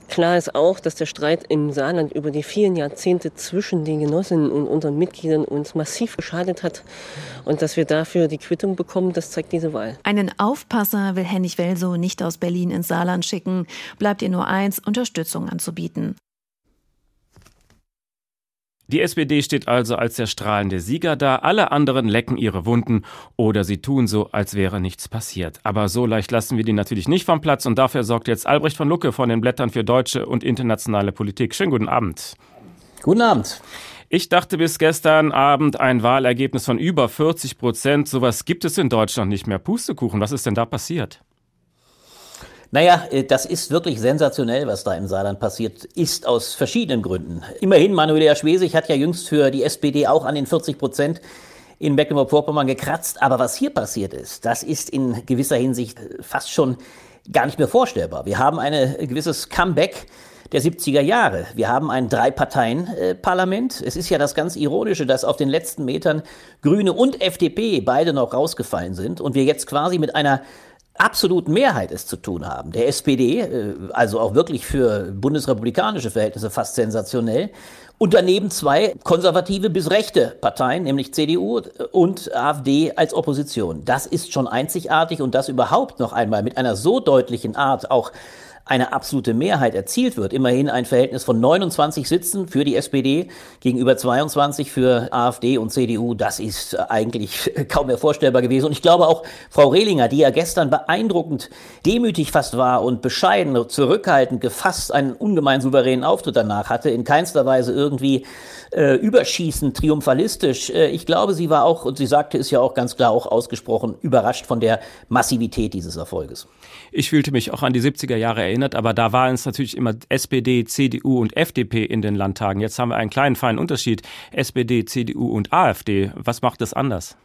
Klar ist auch, dass der Streit im Saarland über die vielen Jahrzehnte zwischen den Genossinnen und unseren Mitgliedern uns massiv geschadet hat. Und dass wir dafür die Quittung bekommen, das zeigt diese Wahl. Einen Aufpasser will Hennig Welsow nicht aus Berlin ins Saarland schicken. Bleibt ihr nur eins, Unterstützung anzubieten. Die SPD steht also als der strahlende Sieger da, alle anderen lecken ihre Wunden oder sie tun so, als wäre nichts passiert. Aber so leicht lassen wir die natürlich nicht vom Platz und dafür sorgt jetzt Albrecht von Lucke von den Blättern für deutsche und internationale Politik. Schönen guten Abend. Guten Abend. Ich dachte bis gestern Abend ein Wahlergebnis von über 40 Prozent. Sowas gibt es in Deutschland nicht mehr. Pustekuchen, was ist denn da passiert? Naja, äh, das ist wirklich sensationell, was da im Saarland passiert ist, aus verschiedenen Gründen. Immerhin, Manuela Schwesig hat ja jüngst für die SPD auch an den 40 Prozent in Mecklenburg-Vorpommern gekratzt. Aber was hier passiert ist, das ist in gewisser Hinsicht äh, fast schon gar nicht mehr vorstellbar. Wir haben ein gewisses Comeback der 70er Jahre. Wir haben ein Drei-Parteien-Parlament. Es ist ja das ganz Ironische, dass auf den letzten Metern Grüne und FDP beide noch rausgefallen sind und wir jetzt quasi mit einer absoluten Mehrheit es zu tun haben. Der SPD, äh, also auch wirklich für bundesrepublikanische Verhältnisse fast sensationell. Und daneben zwei konservative bis rechte Parteien, nämlich CDU und AfD als Opposition. Das ist schon einzigartig und das überhaupt noch einmal mit einer so deutlichen Art auch eine absolute Mehrheit erzielt wird, immerhin ein Verhältnis von 29 Sitzen für die SPD gegenüber 22 für AfD und CDU, das ist eigentlich kaum mehr vorstellbar gewesen. Und ich glaube auch Frau Rehlinger, die ja gestern beeindruckend demütig fast war und bescheiden, zurückhaltend, gefasst einen ungemein souveränen Auftritt danach hatte, in keinster Weise irgendwie äh, überschießend, triumphalistisch. Äh, ich glaube, sie war auch, und sie sagte es ja auch ganz klar, auch ausgesprochen überrascht von der Massivität dieses Erfolges. Ich fühlte mich auch an die 70er Jahre erinnert, aber da waren es natürlich immer SPD, CDU und FDP in den Landtagen. Jetzt haben wir einen kleinen feinen Unterschied. SPD, CDU und AfD. Was macht es anders?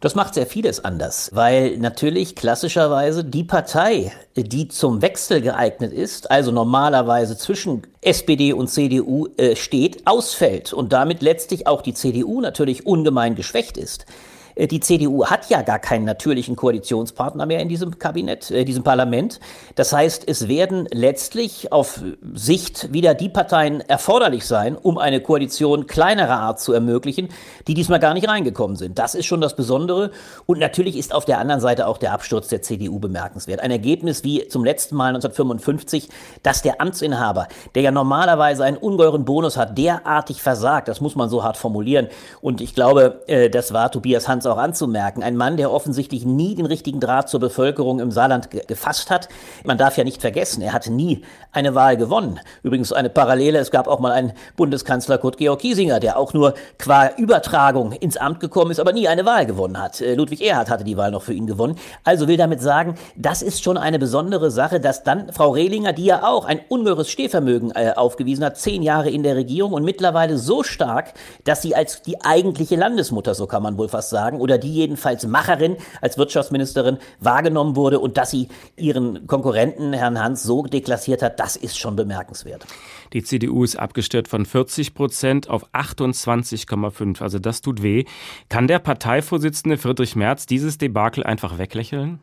Das macht sehr vieles anders, weil natürlich klassischerweise die Partei, die zum Wechsel geeignet ist, also normalerweise zwischen SPD und CDU äh, steht, ausfällt und damit letztlich auch die CDU natürlich ungemein geschwächt ist. Äh, die CDU hat ja gar keinen natürlichen Koalitionspartner mehr in diesem Kabinett, äh, diesem Parlament. Das heißt, es werden letztlich auf Sicht wieder die Parteien erforderlich sein, um eine Koalition kleinerer Art zu ermöglichen, die diesmal gar nicht reingekommen sind. Das ist schon das Besondere. Und natürlich ist auf der anderen Seite auch der Absturz der CDU bemerkenswert. Ein Ergebnis wie zum letzten Mal 1955, dass der Amtsinhaber, der ja normalerweise einen ungeheuren Bonus hat, derartig versagt. Das muss man so hart formulieren. Und ich glaube, äh, das war Tobias Hans auch anzumerken. Ein Mann, der offensichtlich nie den richtigen Draht zur Bevölkerung im Saarland ge gefasst hat. Man darf ja nicht vergessen, er hat nie eine Wahl gewonnen. Übrigens eine Parallele, es gab auch mal einen Bundeskanzler Kurt Georg Kiesinger, der auch nur qua Übertragung ins Amt gekommen ist, aber nie eine Wahl gewonnen hat. Äh, Ludwig Erhard hatte die Wahl noch für ihn gewonnen. Also will damit sagen, das ist schon eine besondere Sache, dass dann Frau Rehlinger, die ja auch ein ungeheures Stehvermögen äh, aufgewiesen hat, zehn Jahre in der Regierung und mittlerweile so stark, dass sie als die eigentliche Landesmutter, so kann man wohl fast sagen, oder die jedenfalls Macherin als Wirtschaftsministerin wahrgenommen wurde und dass sie ihren Konkurrenten, Herrn Hans, so deklassiert hat, das ist schon bemerkenswert. Die CDU ist abgestürzt von 40 Prozent auf 28,5. Also das tut weh. Kann der Parteivorsitzende Friedrich Merz dieses Debakel einfach weglächeln?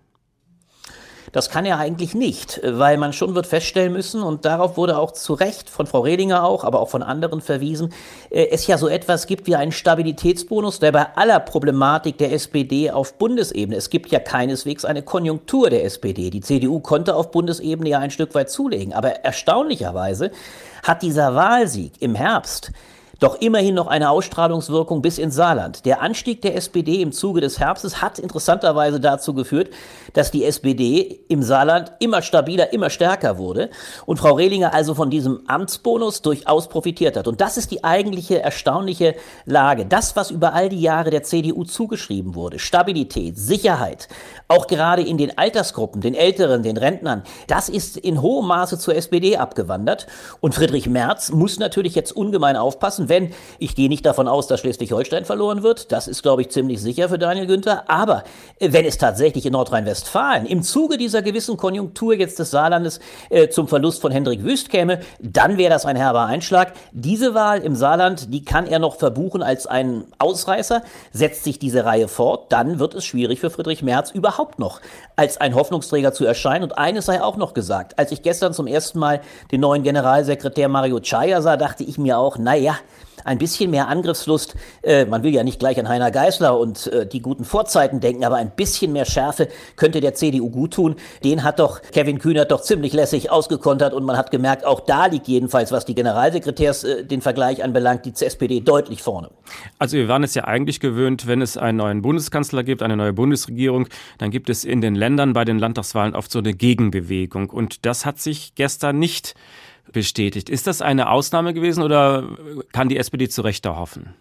Das kann er eigentlich nicht, weil man schon wird feststellen müssen, und darauf wurde auch zu Recht von Frau Redinger auch, aber auch von anderen verwiesen, äh, es ja so etwas gibt wie einen Stabilitätsbonus, der bei aller Problematik der SPD auf Bundesebene, es gibt ja keineswegs eine Konjunktur der SPD. Die CDU konnte auf Bundesebene ja ein Stück weit zulegen, aber erstaunlicherweise hat dieser Wahlsieg im Herbst doch immerhin noch eine Ausstrahlungswirkung bis ins Saarland. Der Anstieg der SPD im Zuge des Herbstes hat interessanterweise dazu geführt, dass die SPD im Saarland immer stabiler, immer stärker wurde und Frau Rehlinger also von diesem Amtsbonus durchaus profitiert hat. Und das ist die eigentliche erstaunliche Lage. Das, was über all die Jahre der CDU zugeschrieben wurde, Stabilität, Sicherheit, auch gerade in den Altersgruppen, den Älteren, den Rentnern, das ist in hohem Maße zur SPD abgewandert. Und Friedrich Merz muss natürlich jetzt ungemein aufpassen, wenn, ich gehe nicht davon aus, dass Schleswig-Holstein verloren wird, das ist, glaube ich, ziemlich sicher für Daniel Günther, aber wenn es tatsächlich in Nordrhein-Westfalen im Zuge dieser gewissen Konjunktur jetzt des Saarlandes äh, zum Verlust von Hendrik Wüst käme, dann wäre das ein herber Einschlag. Diese Wahl im Saarland, die kann er noch verbuchen als einen Ausreißer. Setzt sich diese Reihe fort, dann wird es schwierig für Friedrich Merz überhaupt noch als ein Hoffnungsträger zu erscheinen. Und eines sei auch noch gesagt. Als ich gestern zum ersten Mal den neuen Generalsekretär Mario Chaya sah, dachte ich mir auch, naja, ein bisschen mehr Angriffslust. Äh, man will ja nicht gleich an Heiner Geißler und äh, die guten Vorzeiten denken, aber ein bisschen mehr Schärfe könnte der CDU gut tun. Den hat doch Kevin Kühnert doch ziemlich lässig ausgekontert und man hat gemerkt, auch da liegt jedenfalls, was die Generalsekretärs äh, den Vergleich anbelangt, die SPD deutlich vorne. Also wir waren es ja eigentlich gewöhnt, wenn es einen neuen Bundeskanzler gibt, eine neue Bundesregierung, dann gibt es in den Ländern bei den Landtagswahlen oft so eine Gegenbewegung. Und das hat sich gestern nicht bestätigt. Ist das eine Ausnahme gewesen oder kann die SPD zu Recht hoffen?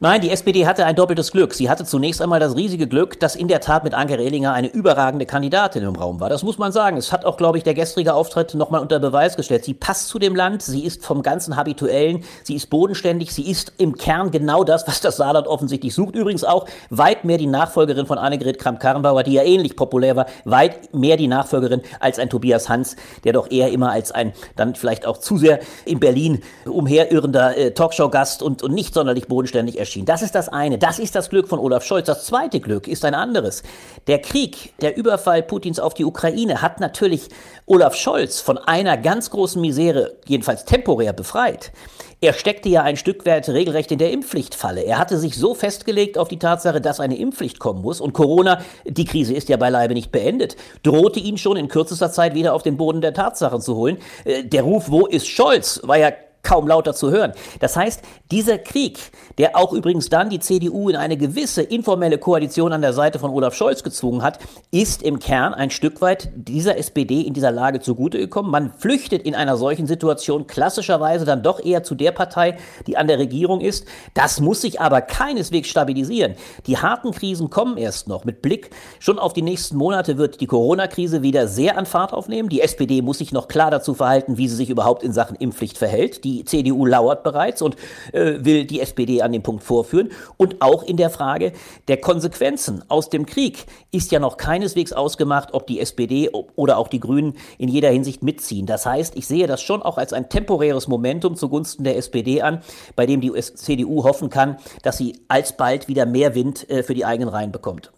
Nein, die SPD hatte ein doppeltes Glück. Sie hatte zunächst einmal das riesige Glück, dass in der Tat mit Anke Rehlinger eine überragende Kandidatin im Raum war. Das muss man sagen. Es hat auch, glaube ich, der gestrige Auftritt nochmal unter Beweis gestellt. Sie passt zu dem Land, sie ist vom ganzen Habituellen, sie ist bodenständig, sie ist im Kern genau das, was das Saarland offensichtlich sucht. Übrigens auch weit mehr die Nachfolgerin von Annegret Kramp-Karrenbauer, die ja ähnlich populär war, weit mehr die Nachfolgerin als ein Tobias Hans, der doch eher immer als ein dann vielleicht auch zu sehr in Berlin umherirrender äh, Talkshow-Gast und, und nicht sonderlich bodenständig erschien erschien. Das ist das eine. Das ist das Glück von Olaf Scholz. Das zweite Glück ist ein anderes. Der Krieg, der Überfall Putins auf die Ukraine hat natürlich Olaf Scholz von einer ganz großen Misere, jedenfalls temporär, befreit. Er steckte ja ein Stück weit regelrecht in der Impfpflichtfalle. Er hatte sich so festgelegt auf die Tatsache, dass eine Impfpflicht kommen muss. Und Corona, die Krise ist ja beileibe nicht beendet, drohte ihn schon in kürzester Zeit wieder auf den Boden der Tatsachen zu holen. Äh, der Ruf, wo ist Scholz, war ja kaum lauter zu hören. Das heißt, dieser Krieg, der auch übrigens dann die CDU in eine gewisse informelle Koalition an der Seite von Olaf Scholz gezwungen hat, ist im Kern ein Stück weit dieser SPD in dieser Lage zugute gekommen. Man flüchtet in einer solchen Situation klassischerweise dann doch eher zu der Partei, die an der Regierung ist. Das muss sich aber keineswegs stabilisieren. Die harten Krisen kommen erst noch. Mit Blick schon auf die nächsten Monate wird die Corona-Krise wieder sehr an Fahrt aufnehmen. Die SPD muss sich noch klar dazu verhalten, wie sie sich überhaupt in Sachen Impfpflicht verhält. Die CDU lauert bereits und äh, will die SPD an dem Punkt vorführen. Und auch in der Frage der Konsequenzen aus dem Krieg ist ja noch keineswegs ausgemacht, ob die SPD oder auch die Grünen in jeder Hinsicht mitziehen. Das heißt, ich sehe das schon auch als ein temporäres Momentum zugunsten der SPD an, bei dem die CDU hoffen kann, dass sie alsbald wieder mehr Wind äh, für die eigenen Reihen bekommt.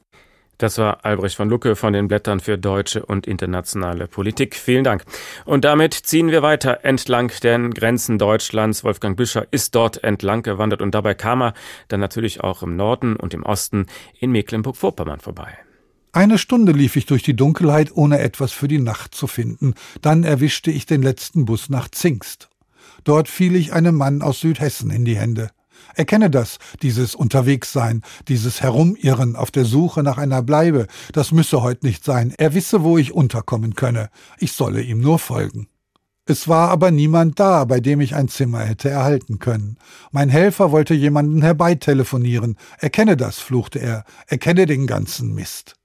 Das war Albrecht von Lucke von den Blättern für deutsche und internationale Politik. Vielen Dank. Und damit ziehen wir weiter entlang den Grenzen Deutschlands. Wolfgang Büscher ist dort entlang gewandert und dabei kam er dann natürlich auch im Norden und im Osten in Mecklenburg-Vorpommern vorbei. Eine Stunde lief ich durch die Dunkelheit, ohne etwas für die Nacht zu finden. Dann erwischte ich den letzten Bus nach Zingst. Dort fiel ich einem Mann aus Südhessen in die Hände. Erkenne das, dieses Unterwegssein, dieses Herumirren auf der Suche nach einer Bleibe, das müsse heut nicht sein. Er wisse, wo ich unterkommen könne. Ich solle ihm nur folgen. Es war aber niemand da, bei dem ich ein Zimmer hätte erhalten können. Mein Helfer wollte jemanden herbeitelefonieren. Erkenne das, fluchte er, erkenne den ganzen Mist.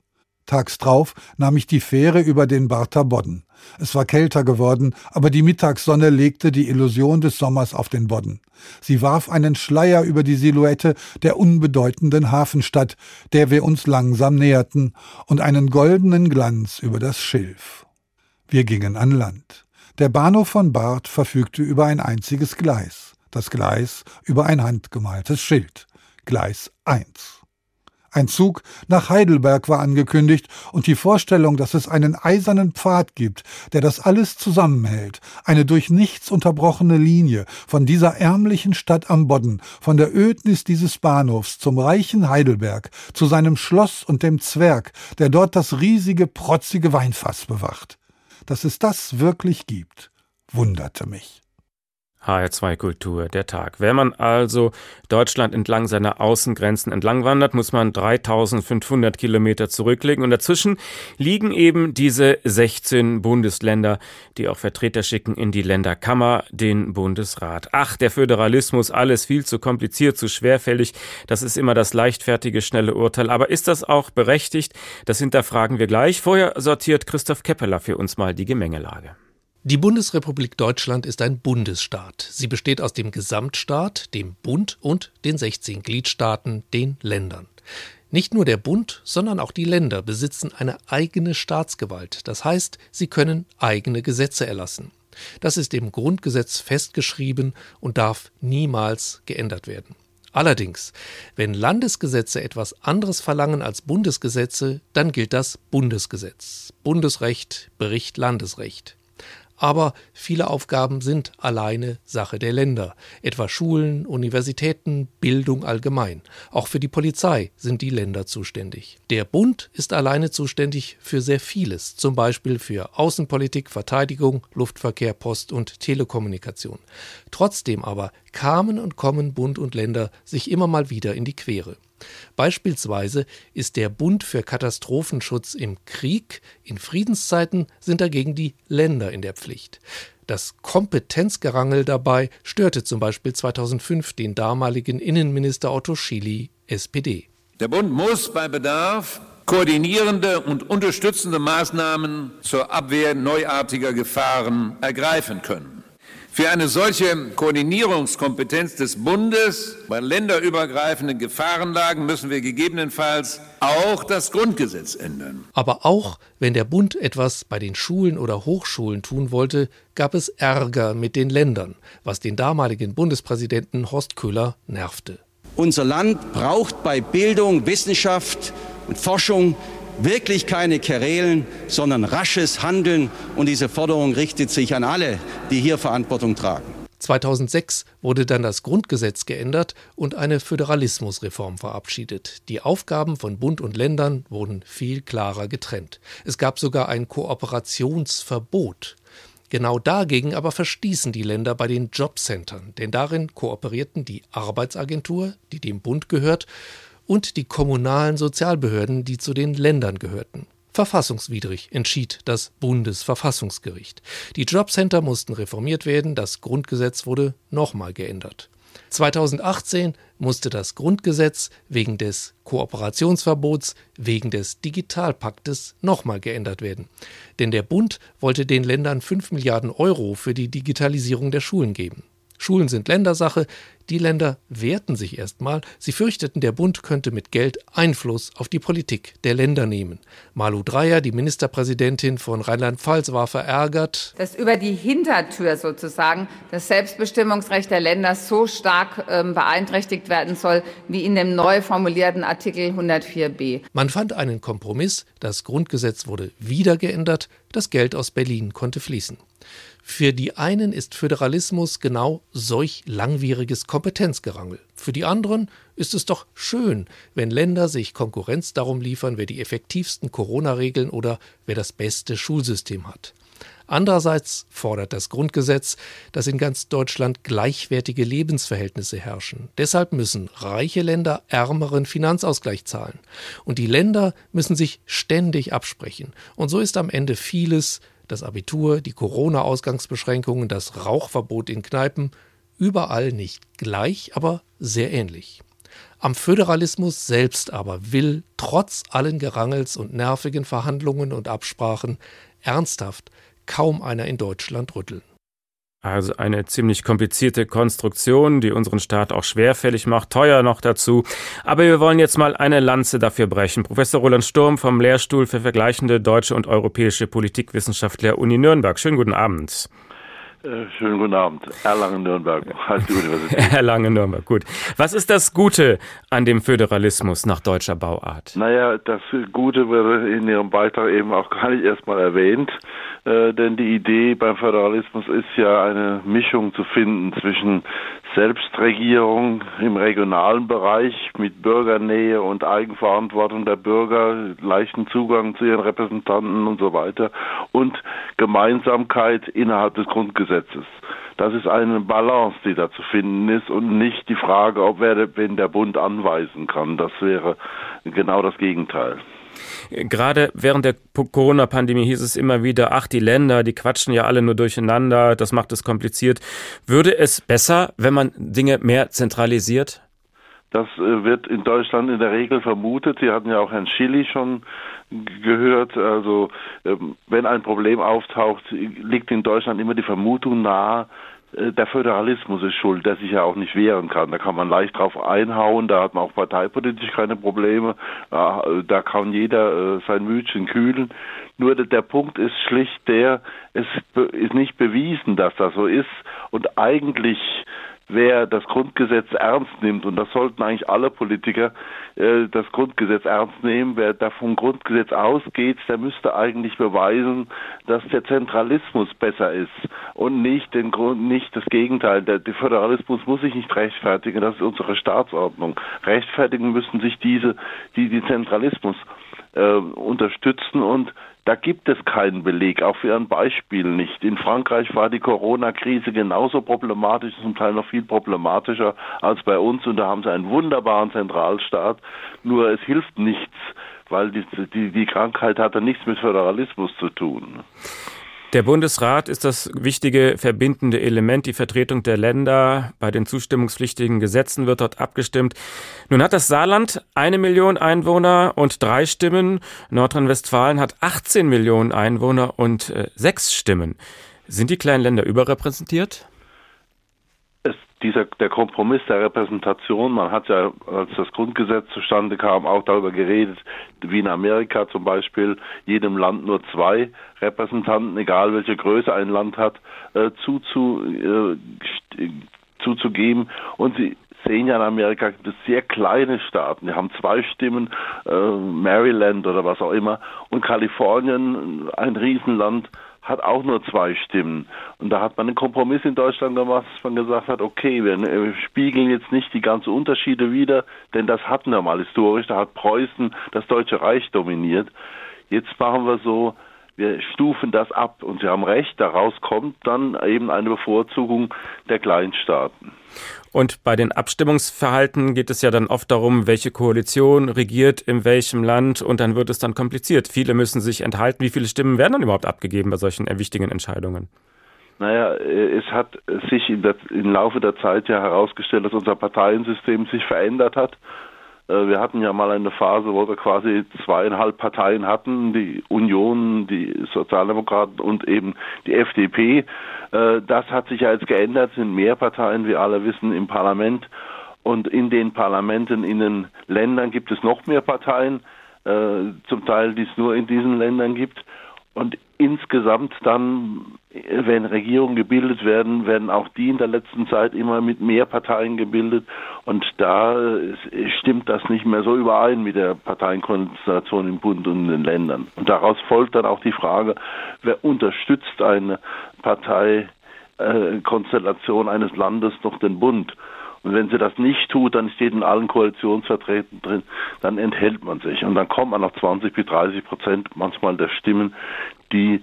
Tags drauf nahm ich die Fähre über den Barther Bodden. Es war kälter geworden, aber die Mittagssonne legte die Illusion des Sommers auf den Bodden. Sie warf einen Schleier über die Silhouette der unbedeutenden Hafenstadt, der wir uns langsam näherten, und einen goldenen Glanz über das Schilf. Wir gingen an Land. Der Bahnhof von Barth verfügte über ein einziges Gleis, das Gleis über ein handgemaltes Schild. Gleis 1. Ein Zug nach Heidelberg war angekündigt und die Vorstellung, dass es einen eisernen Pfad gibt, der das alles zusammenhält, eine durch nichts unterbrochene Linie von dieser ärmlichen Stadt am Bodden, von der Ödnis dieses Bahnhofs zum reichen Heidelberg, zu seinem Schloss und dem Zwerg, der dort das riesige, protzige Weinfass bewacht. Dass es das wirklich gibt, wunderte mich. HR2 Kultur, der Tag. Wenn man also Deutschland entlang seiner Außengrenzen entlang wandert, muss man 3500 Kilometer zurücklegen und dazwischen liegen eben diese 16 Bundesländer, die auch Vertreter schicken in die Länderkammer, den Bundesrat. Ach, der Föderalismus, alles viel zu kompliziert, zu schwerfällig. Das ist immer das leichtfertige, schnelle Urteil. Aber ist das auch berechtigt? Das hinterfragen wir gleich. Vorher sortiert Christoph Keppeler für uns mal die Gemengelage. Die Bundesrepublik Deutschland ist ein Bundesstaat. Sie besteht aus dem Gesamtstaat, dem Bund und den 16 Gliedstaaten, den Ländern. Nicht nur der Bund, sondern auch die Länder besitzen eine eigene Staatsgewalt. Das heißt, sie können eigene Gesetze erlassen. Das ist im Grundgesetz festgeschrieben und darf niemals geändert werden. Allerdings, wenn Landesgesetze etwas anderes verlangen als Bundesgesetze, dann gilt das Bundesgesetz. Bundesrecht Bericht Landesrecht. Aber viele Aufgaben sind alleine Sache der Länder, etwa Schulen, Universitäten, Bildung allgemein. Auch für die Polizei sind die Länder zuständig. Der Bund ist alleine zuständig für sehr vieles, zum Beispiel für Außenpolitik, Verteidigung, Luftverkehr, Post und Telekommunikation. Trotzdem aber kamen und kommen Bund und Länder sich immer mal wieder in die Quere. Beispielsweise ist der Bund für Katastrophenschutz im Krieg, in Friedenszeiten sind dagegen die Länder in der Pflicht. Das Kompetenzgerangel dabei störte zum Beispiel 2005 den damaligen Innenminister Otto Schily, SPD. Der Bund muss bei Bedarf koordinierende und unterstützende Maßnahmen zur Abwehr neuartiger Gefahren ergreifen können. Für eine solche Koordinierungskompetenz des Bundes bei länderübergreifenden Gefahrenlagen müssen wir gegebenenfalls auch das Grundgesetz ändern. Aber auch wenn der Bund etwas bei den Schulen oder Hochschulen tun wollte, gab es Ärger mit den Ländern, was den damaligen Bundespräsidenten Horst Köhler nervte. Unser Land braucht bei Bildung, Wissenschaft und Forschung wirklich keine Querelen, sondern rasches Handeln. Und diese Forderung richtet sich an alle, die hier Verantwortung tragen. 2006 wurde dann das Grundgesetz geändert und eine Föderalismusreform verabschiedet. Die Aufgaben von Bund und Ländern wurden viel klarer getrennt. Es gab sogar ein Kooperationsverbot. Genau dagegen aber verstießen die Länder bei den Jobcentern, denn darin kooperierten die Arbeitsagentur, die dem Bund gehört, und die kommunalen Sozialbehörden, die zu den Ländern gehörten. Verfassungswidrig entschied das Bundesverfassungsgericht. Die Jobcenter mussten reformiert werden, das Grundgesetz wurde nochmal geändert. 2018 musste das Grundgesetz wegen des Kooperationsverbots, wegen des Digitalpaktes nochmal geändert werden. Denn der Bund wollte den Ländern 5 Milliarden Euro für die Digitalisierung der Schulen geben. Schulen sind Ländersache, die Länder wehrten sich erstmal, sie fürchteten, der Bund könnte mit Geld Einfluss auf die Politik der Länder nehmen. Malu Dreyer, die Ministerpräsidentin von Rheinland-Pfalz, war verärgert, dass über die Hintertür sozusagen das Selbstbestimmungsrecht der Länder so stark äh, beeinträchtigt werden soll, wie in dem neu formulierten Artikel 104b. Man fand einen Kompromiss, das Grundgesetz wurde wieder geändert, das Geld aus Berlin konnte fließen. Für die einen ist Föderalismus genau solch langwieriges Kompetenzgerangel. Für die anderen ist es doch schön, wenn Länder sich Konkurrenz darum liefern, wer die effektivsten Corona-Regeln oder wer das beste Schulsystem hat. Andererseits fordert das Grundgesetz, dass in ganz Deutschland gleichwertige Lebensverhältnisse herrschen. Deshalb müssen reiche Länder ärmeren Finanzausgleich zahlen. Und die Länder müssen sich ständig absprechen. Und so ist am Ende vieles das Abitur, die Corona-Ausgangsbeschränkungen, das Rauchverbot in Kneipen, überall nicht gleich, aber sehr ähnlich. Am Föderalismus selbst aber will, trotz allen Gerangels und nervigen Verhandlungen und Absprachen, ernsthaft kaum einer in Deutschland rütteln. Also eine ziemlich komplizierte Konstruktion, die unseren Staat auch schwerfällig macht, teuer noch dazu. Aber wir wollen jetzt mal eine Lanze dafür brechen. Professor Roland Sturm vom Lehrstuhl für vergleichende deutsche und europäische Politikwissenschaft der Uni Nürnberg. Schönen guten Abend. Äh, schönen guten Abend. Erlangen-Nürnberg heißt die Universität. Erlangen-Nürnberg, gut. Was ist das Gute an dem Föderalismus nach deutscher Bauart? Naja, das Gute wurde in Ihrem Beitrag eben auch gar nicht erstmal erwähnt, äh, denn die Idee beim Föderalismus ist ja eine Mischung zu finden zwischen Selbstregierung im regionalen Bereich mit Bürgernähe und Eigenverantwortung der Bürger, leichten Zugang zu ihren Repräsentanten und so weiter und Gemeinsamkeit innerhalb des Grundgesetzes. Das ist eine Balance, die da zu finden ist und nicht die Frage, ob wer, wenn der Bund anweisen kann. Das wäre genau das Gegenteil. Gerade während der Corona-Pandemie hieß es immer wieder, ach, die Länder, die quatschen ja alle nur durcheinander, das macht es kompliziert. Würde es besser, wenn man Dinge mehr zentralisiert? Das äh, wird in Deutschland in der Regel vermutet. Sie hatten ja auch Herrn Schilly schon gehört. Also ähm, wenn ein Problem auftaucht, liegt in Deutschland immer die Vermutung nahe, äh, der Föderalismus ist schuld, der sich ja auch nicht wehren kann. Da kann man leicht drauf einhauen, da hat man auch parteipolitisch keine Probleme, da kann jeder äh, sein Mütchen kühlen. Nur der Punkt ist schlicht der, es ist nicht bewiesen, dass das so ist und eigentlich wer das Grundgesetz ernst nimmt, und das sollten eigentlich alle Politiker äh, das Grundgesetz ernst nehmen, wer da vom Grundgesetz ausgeht, der müsste eigentlich beweisen, dass der Zentralismus besser ist und nicht den Grund, nicht das Gegenteil. Der, der Föderalismus muss sich nicht rechtfertigen, das ist unsere Staatsordnung. Rechtfertigen müssen sich diese, die, die Zentralismus äh, unterstützen und da gibt es keinen Beleg, auch für ein Beispiel nicht. In Frankreich war die Corona-Krise genauso problematisch, zum Teil noch viel problematischer als bei uns und da haben sie einen wunderbaren Zentralstaat. Nur es hilft nichts, weil die, die, die Krankheit hatte nichts mit Föderalismus zu tun. Der Bundesrat ist das wichtige verbindende Element, die Vertretung der Länder. Bei den zustimmungspflichtigen Gesetzen wird dort abgestimmt. Nun hat das Saarland eine Million Einwohner und drei Stimmen. Nordrhein-Westfalen hat 18 Millionen Einwohner und äh, sechs Stimmen. Sind die kleinen Länder überrepräsentiert? Dieser, der Kompromiss der Repräsentation, man hat ja, als das Grundgesetz zustande kam, auch darüber geredet, wie in Amerika zum Beispiel, jedem Land nur zwei Repräsentanten, egal welche Größe ein Land hat, äh, zuzu, äh, zuzugeben. Und sie sehen ja in Amerika gibt es sehr kleine Staaten, die haben zwei Stimmen, äh, Maryland oder was auch immer, und Kalifornien, ein Riesenland, hat auch nur zwei Stimmen. Und da hat man einen Kompromiss in Deutschland gemacht, dass man gesagt hat, okay, wir äh, spiegeln jetzt nicht die ganzen Unterschiede wieder, denn das hatten wir mal historisch, da hat Preußen das Deutsche Reich dominiert. Jetzt machen wir so, wir stufen das ab und Sie haben recht, daraus kommt dann eben eine Bevorzugung der Kleinstaaten. Und bei den Abstimmungsverhalten geht es ja dann oft darum, welche Koalition regiert in welchem Land und dann wird es dann kompliziert. Viele müssen sich enthalten. Wie viele Stimmen werden dann überhaupt abgegeben bei solchen wichtigen Entscheidungen? Naja, es hat sich im Laufe der Zeit ja herausgestellt, dass unser Parteiensystem sich verändert hat. Äh, wir hatten ja mal eine Phase, wo wir quasi zweieinhalb Parteien hatten, die Union, die Sozialdemokraten und eben die FDP. Äh, das hat sich ja jetzt geändert, sind mehr Parteien, wie alle wissen, im Parlament. Und in den Parlamenten, in den Ländern gibt es noch mehr Parteien, äh, zum Teil, die es nur in diesen Ländern gibt. Und insgesamt dann, wenn Regierungen gebildet werden, werden auch die in der letzten Zeit immer mit mehr Parteien gebildet. Und da stimmt das nicht mehr so überein mit der Parteienkonstellation im Bund und in den Ländern. Und daraus folgt dann auch die Frage, wer unterstützt eine Parteikonstellation eines Landes noch den Bund? Und wenn sie das nicht tut, dann steht in allen Koalitionsverträgen drin, dann enthält man sich. Und dann kommt man auf 20 bis 30 Prozent manchmal der Stimmen, die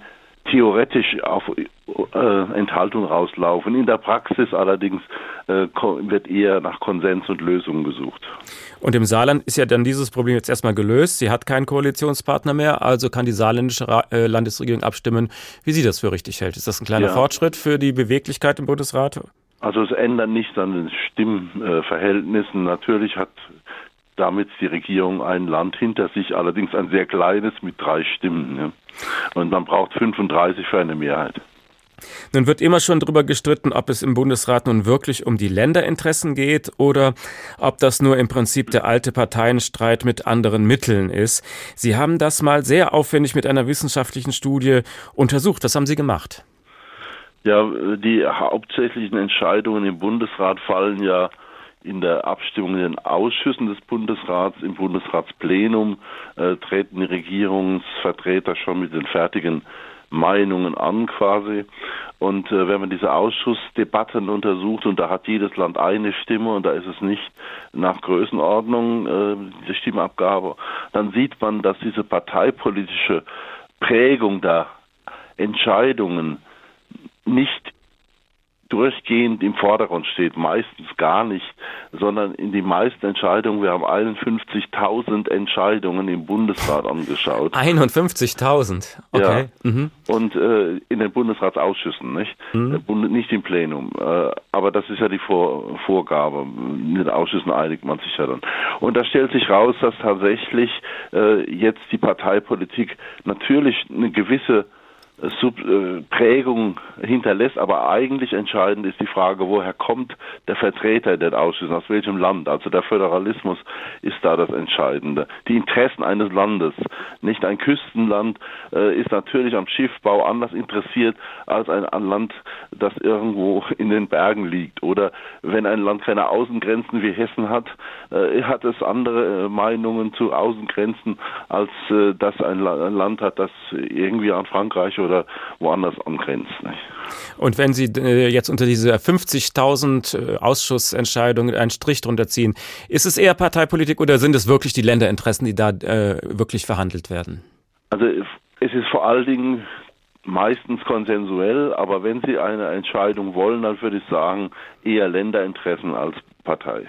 theoretisch auf äh, Enthaltung rauslaufen. In der Praxis allerdings äh, wird eher nach Konsens und Lösungen gesucht. Und im Saarland ist ja dann dieses Problem jetzt erstmal gelöst. Sie hat keinen Koalitionspartner mehr, also kann die saarländische Ra äh, Landesregierung abstimmen, wie sie das für richtig hält. Ist das ein kleiner ja. Fortschritt für die Beweglichkeit im Bundesrat? Also es ändert nichts an den Stimmverhältnissen. Natürlich hat damit die Regierung ein Land hinter sich, allerdings ein sehr kleines mit drei Stimmen. Ja. Und man braucht 35 für eine Mehrheit. Nun wird immer schon darüber gestritten, ob es im Bundesrat nun wirklich um die Länderinteressen geht oder ob das nur im Prinzip der alte Parteienstreit mit anderen Mitteln ist. Sie haben das mal sehr aufwendig mit einer wissenschaftlichen Studie untersucht. Was haben Sie gemacht? Ja, die hauptsächlichen Entscheidungen im Bundesrat fallen ja in der Abstimmung in den Ausschüssen des Bundesrats, im Bundesratsplenum äh, treten die Regierungsvertreter schon mit den fertigen Meinungen an quasi. Und äh, wenn man diese Ausschussdebatten untersucht und da hat jedes Land eine Stimme und da ist es nicht nach Größenordnung äh, die Stimmabgabe, dann sieht man, dass diese parteipolitische Prägung der Entscheidungen nicht durchgehend im Vordergrund steht, meistens gar nicht, sondern in die meisten Entscheidungen, wir haben 51.000 Entscheidungen im Bundesrat angeschaut. 51.000, okay. Ja. Mhm. Und äh, in den Bundesratsausschüssen, nicht? Mhm. Nicht im Plenum. Äh, aber das ist ja die Vor Vorgabe. In den Ausschüssen einigt man sich ja dann. Und da stellt sich raus, dass tatsächlich äh, jetzt die Parteipolitik natürlich eine gewisse Sub äh, Prägung hinterlässt, aber eigentlich entscheidend ist die Frage, woher kommt der Vertreter in den Ausschüssen, aus welchem Land. Also der Föderalismus ist da das Entscheidende. Die Interessen eines Landes, nicht ein Küstenland, äh, ist natürlich am Schiffbau anders interessiert als ein, Land, das irgendwo in den Bergen liegt. Oder wenn ein Land keine Außengrenzen wie Hessen hat, äh, hat es andere Meinungen zu Außengrenzen, als dass ein Land hat, das irgendwie an Frankreich oder woanders angrenzt. Nicht? Und wenn Sie äh, jetzt unter diese 50.000 äh, Ausschussentscheidungen einen Strich drunter ziehen, ist es eher Parteipolitik oder sind es wirklich die Länderinteressen, die da äh, wirklich verhandelt werden? Also es ist vor allen Dingen meistens konsensuell, aber wenn Sie eine Entscheidung wollen, dann würde ich sagen, eher Länderinteressen als Partei.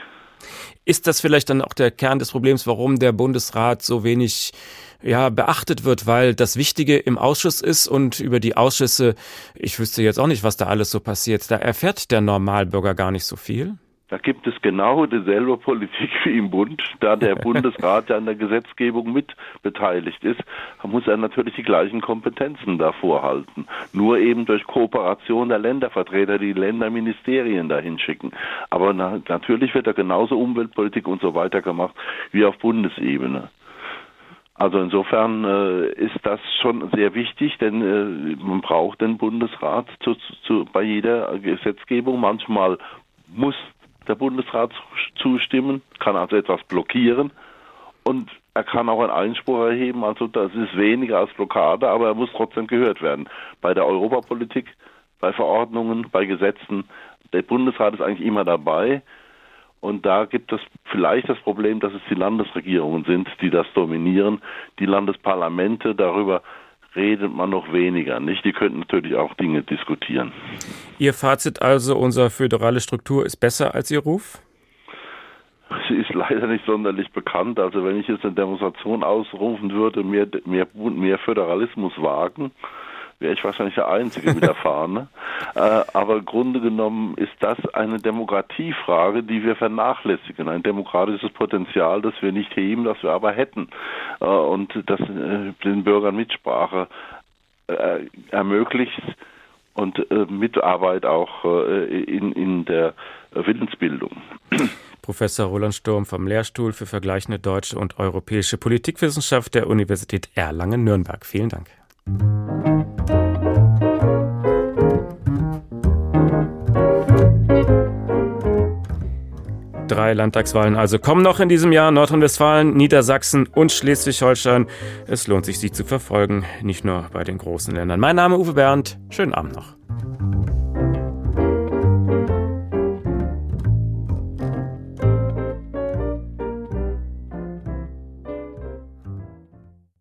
Ist das vielleicht dann auch der Kern des Problems, warum der Bundesrat so wenig ja, beachtet wird, weil das Wichtige im Ausschuss ist und über die Ausschüsse, ich wüsste jetzt auch nicht, was da alles so passiert, da erfährt der Normalbürger gar nicht so viel? Da gibt es genau dieselbe Politik wie im Bund. Da der Bundesrat ja an der Gesetzgebung mit beteiligt ist, muss er natürlich die gleichen Kompetenzen davor halten. Nur eben durch Kooperation der Ländervertreter, die Länderministerien dahin schicken. Aber na, natürlich wird da genauso Umweltpolitik und so weiter gemacht wie auf Bundesebene. Also insofern äh, ist das schon sehr wichtig, denn äh, man braucht den Bundesrat zu, zu, bei jeder Gesetzgebung. Manchmal muss der Bundesrat zustimmen, kann also etwas blockieren und er kann auch einen Einspruch erheben. Also das ist weniger als Blockade, aber er muss trotzdem gehört werden. Bei der Europapolitik, bei Verordnungen, bei Gesetzen. Der Bundesrat ist eigentlich immer dabei. Und da gibt es vielleicht das Problem, dass es die Landesregierungen sind, die das dominieren. Die Landesparlamente, darüber redet man noch weniger, nicht? Die könnten natürlich auch Dinge diskutieren. Ihr Fazit also, unsere föderale Struktur ist besser als Ihr Ruf? Sie ist leider nicht sonderlich bekannt. Also wenn ich jetzt eine Demonstration ausrufen würde, mehr, mehr, mehr Föderalismus wagen, wäre ich wahrscheinlich der Einzige mit der Fahne. äh, aber im Grunde genommen ist das eine Demokratiefrage, die wir vernachlässigen. Ein demokratisches Potenzial, das wir nicht heben, das wir aber hätten. Äh, und das äh, den Bürgern Mitsprache äh, ermöglicht und äh, Mitarbeit auch äh, in, in der Willensbildung. Professor Roland Sturm vom Lehrstuhl für vergleichende deutsche und europäische Politikwissenschaft der Universität Erlangen-Nürnberg. Vielen Dank. Drei Landtagswahlen also kommen noch in diesem Jahr. Nordrhein-Westfalen, Niedersachsen und Schleswig-Holstein. Es lohnt sich, sie zu verfolgen, nicht nur bei den großen Ländern. Mein Name Uwe Bernd. Schönen Abend noch.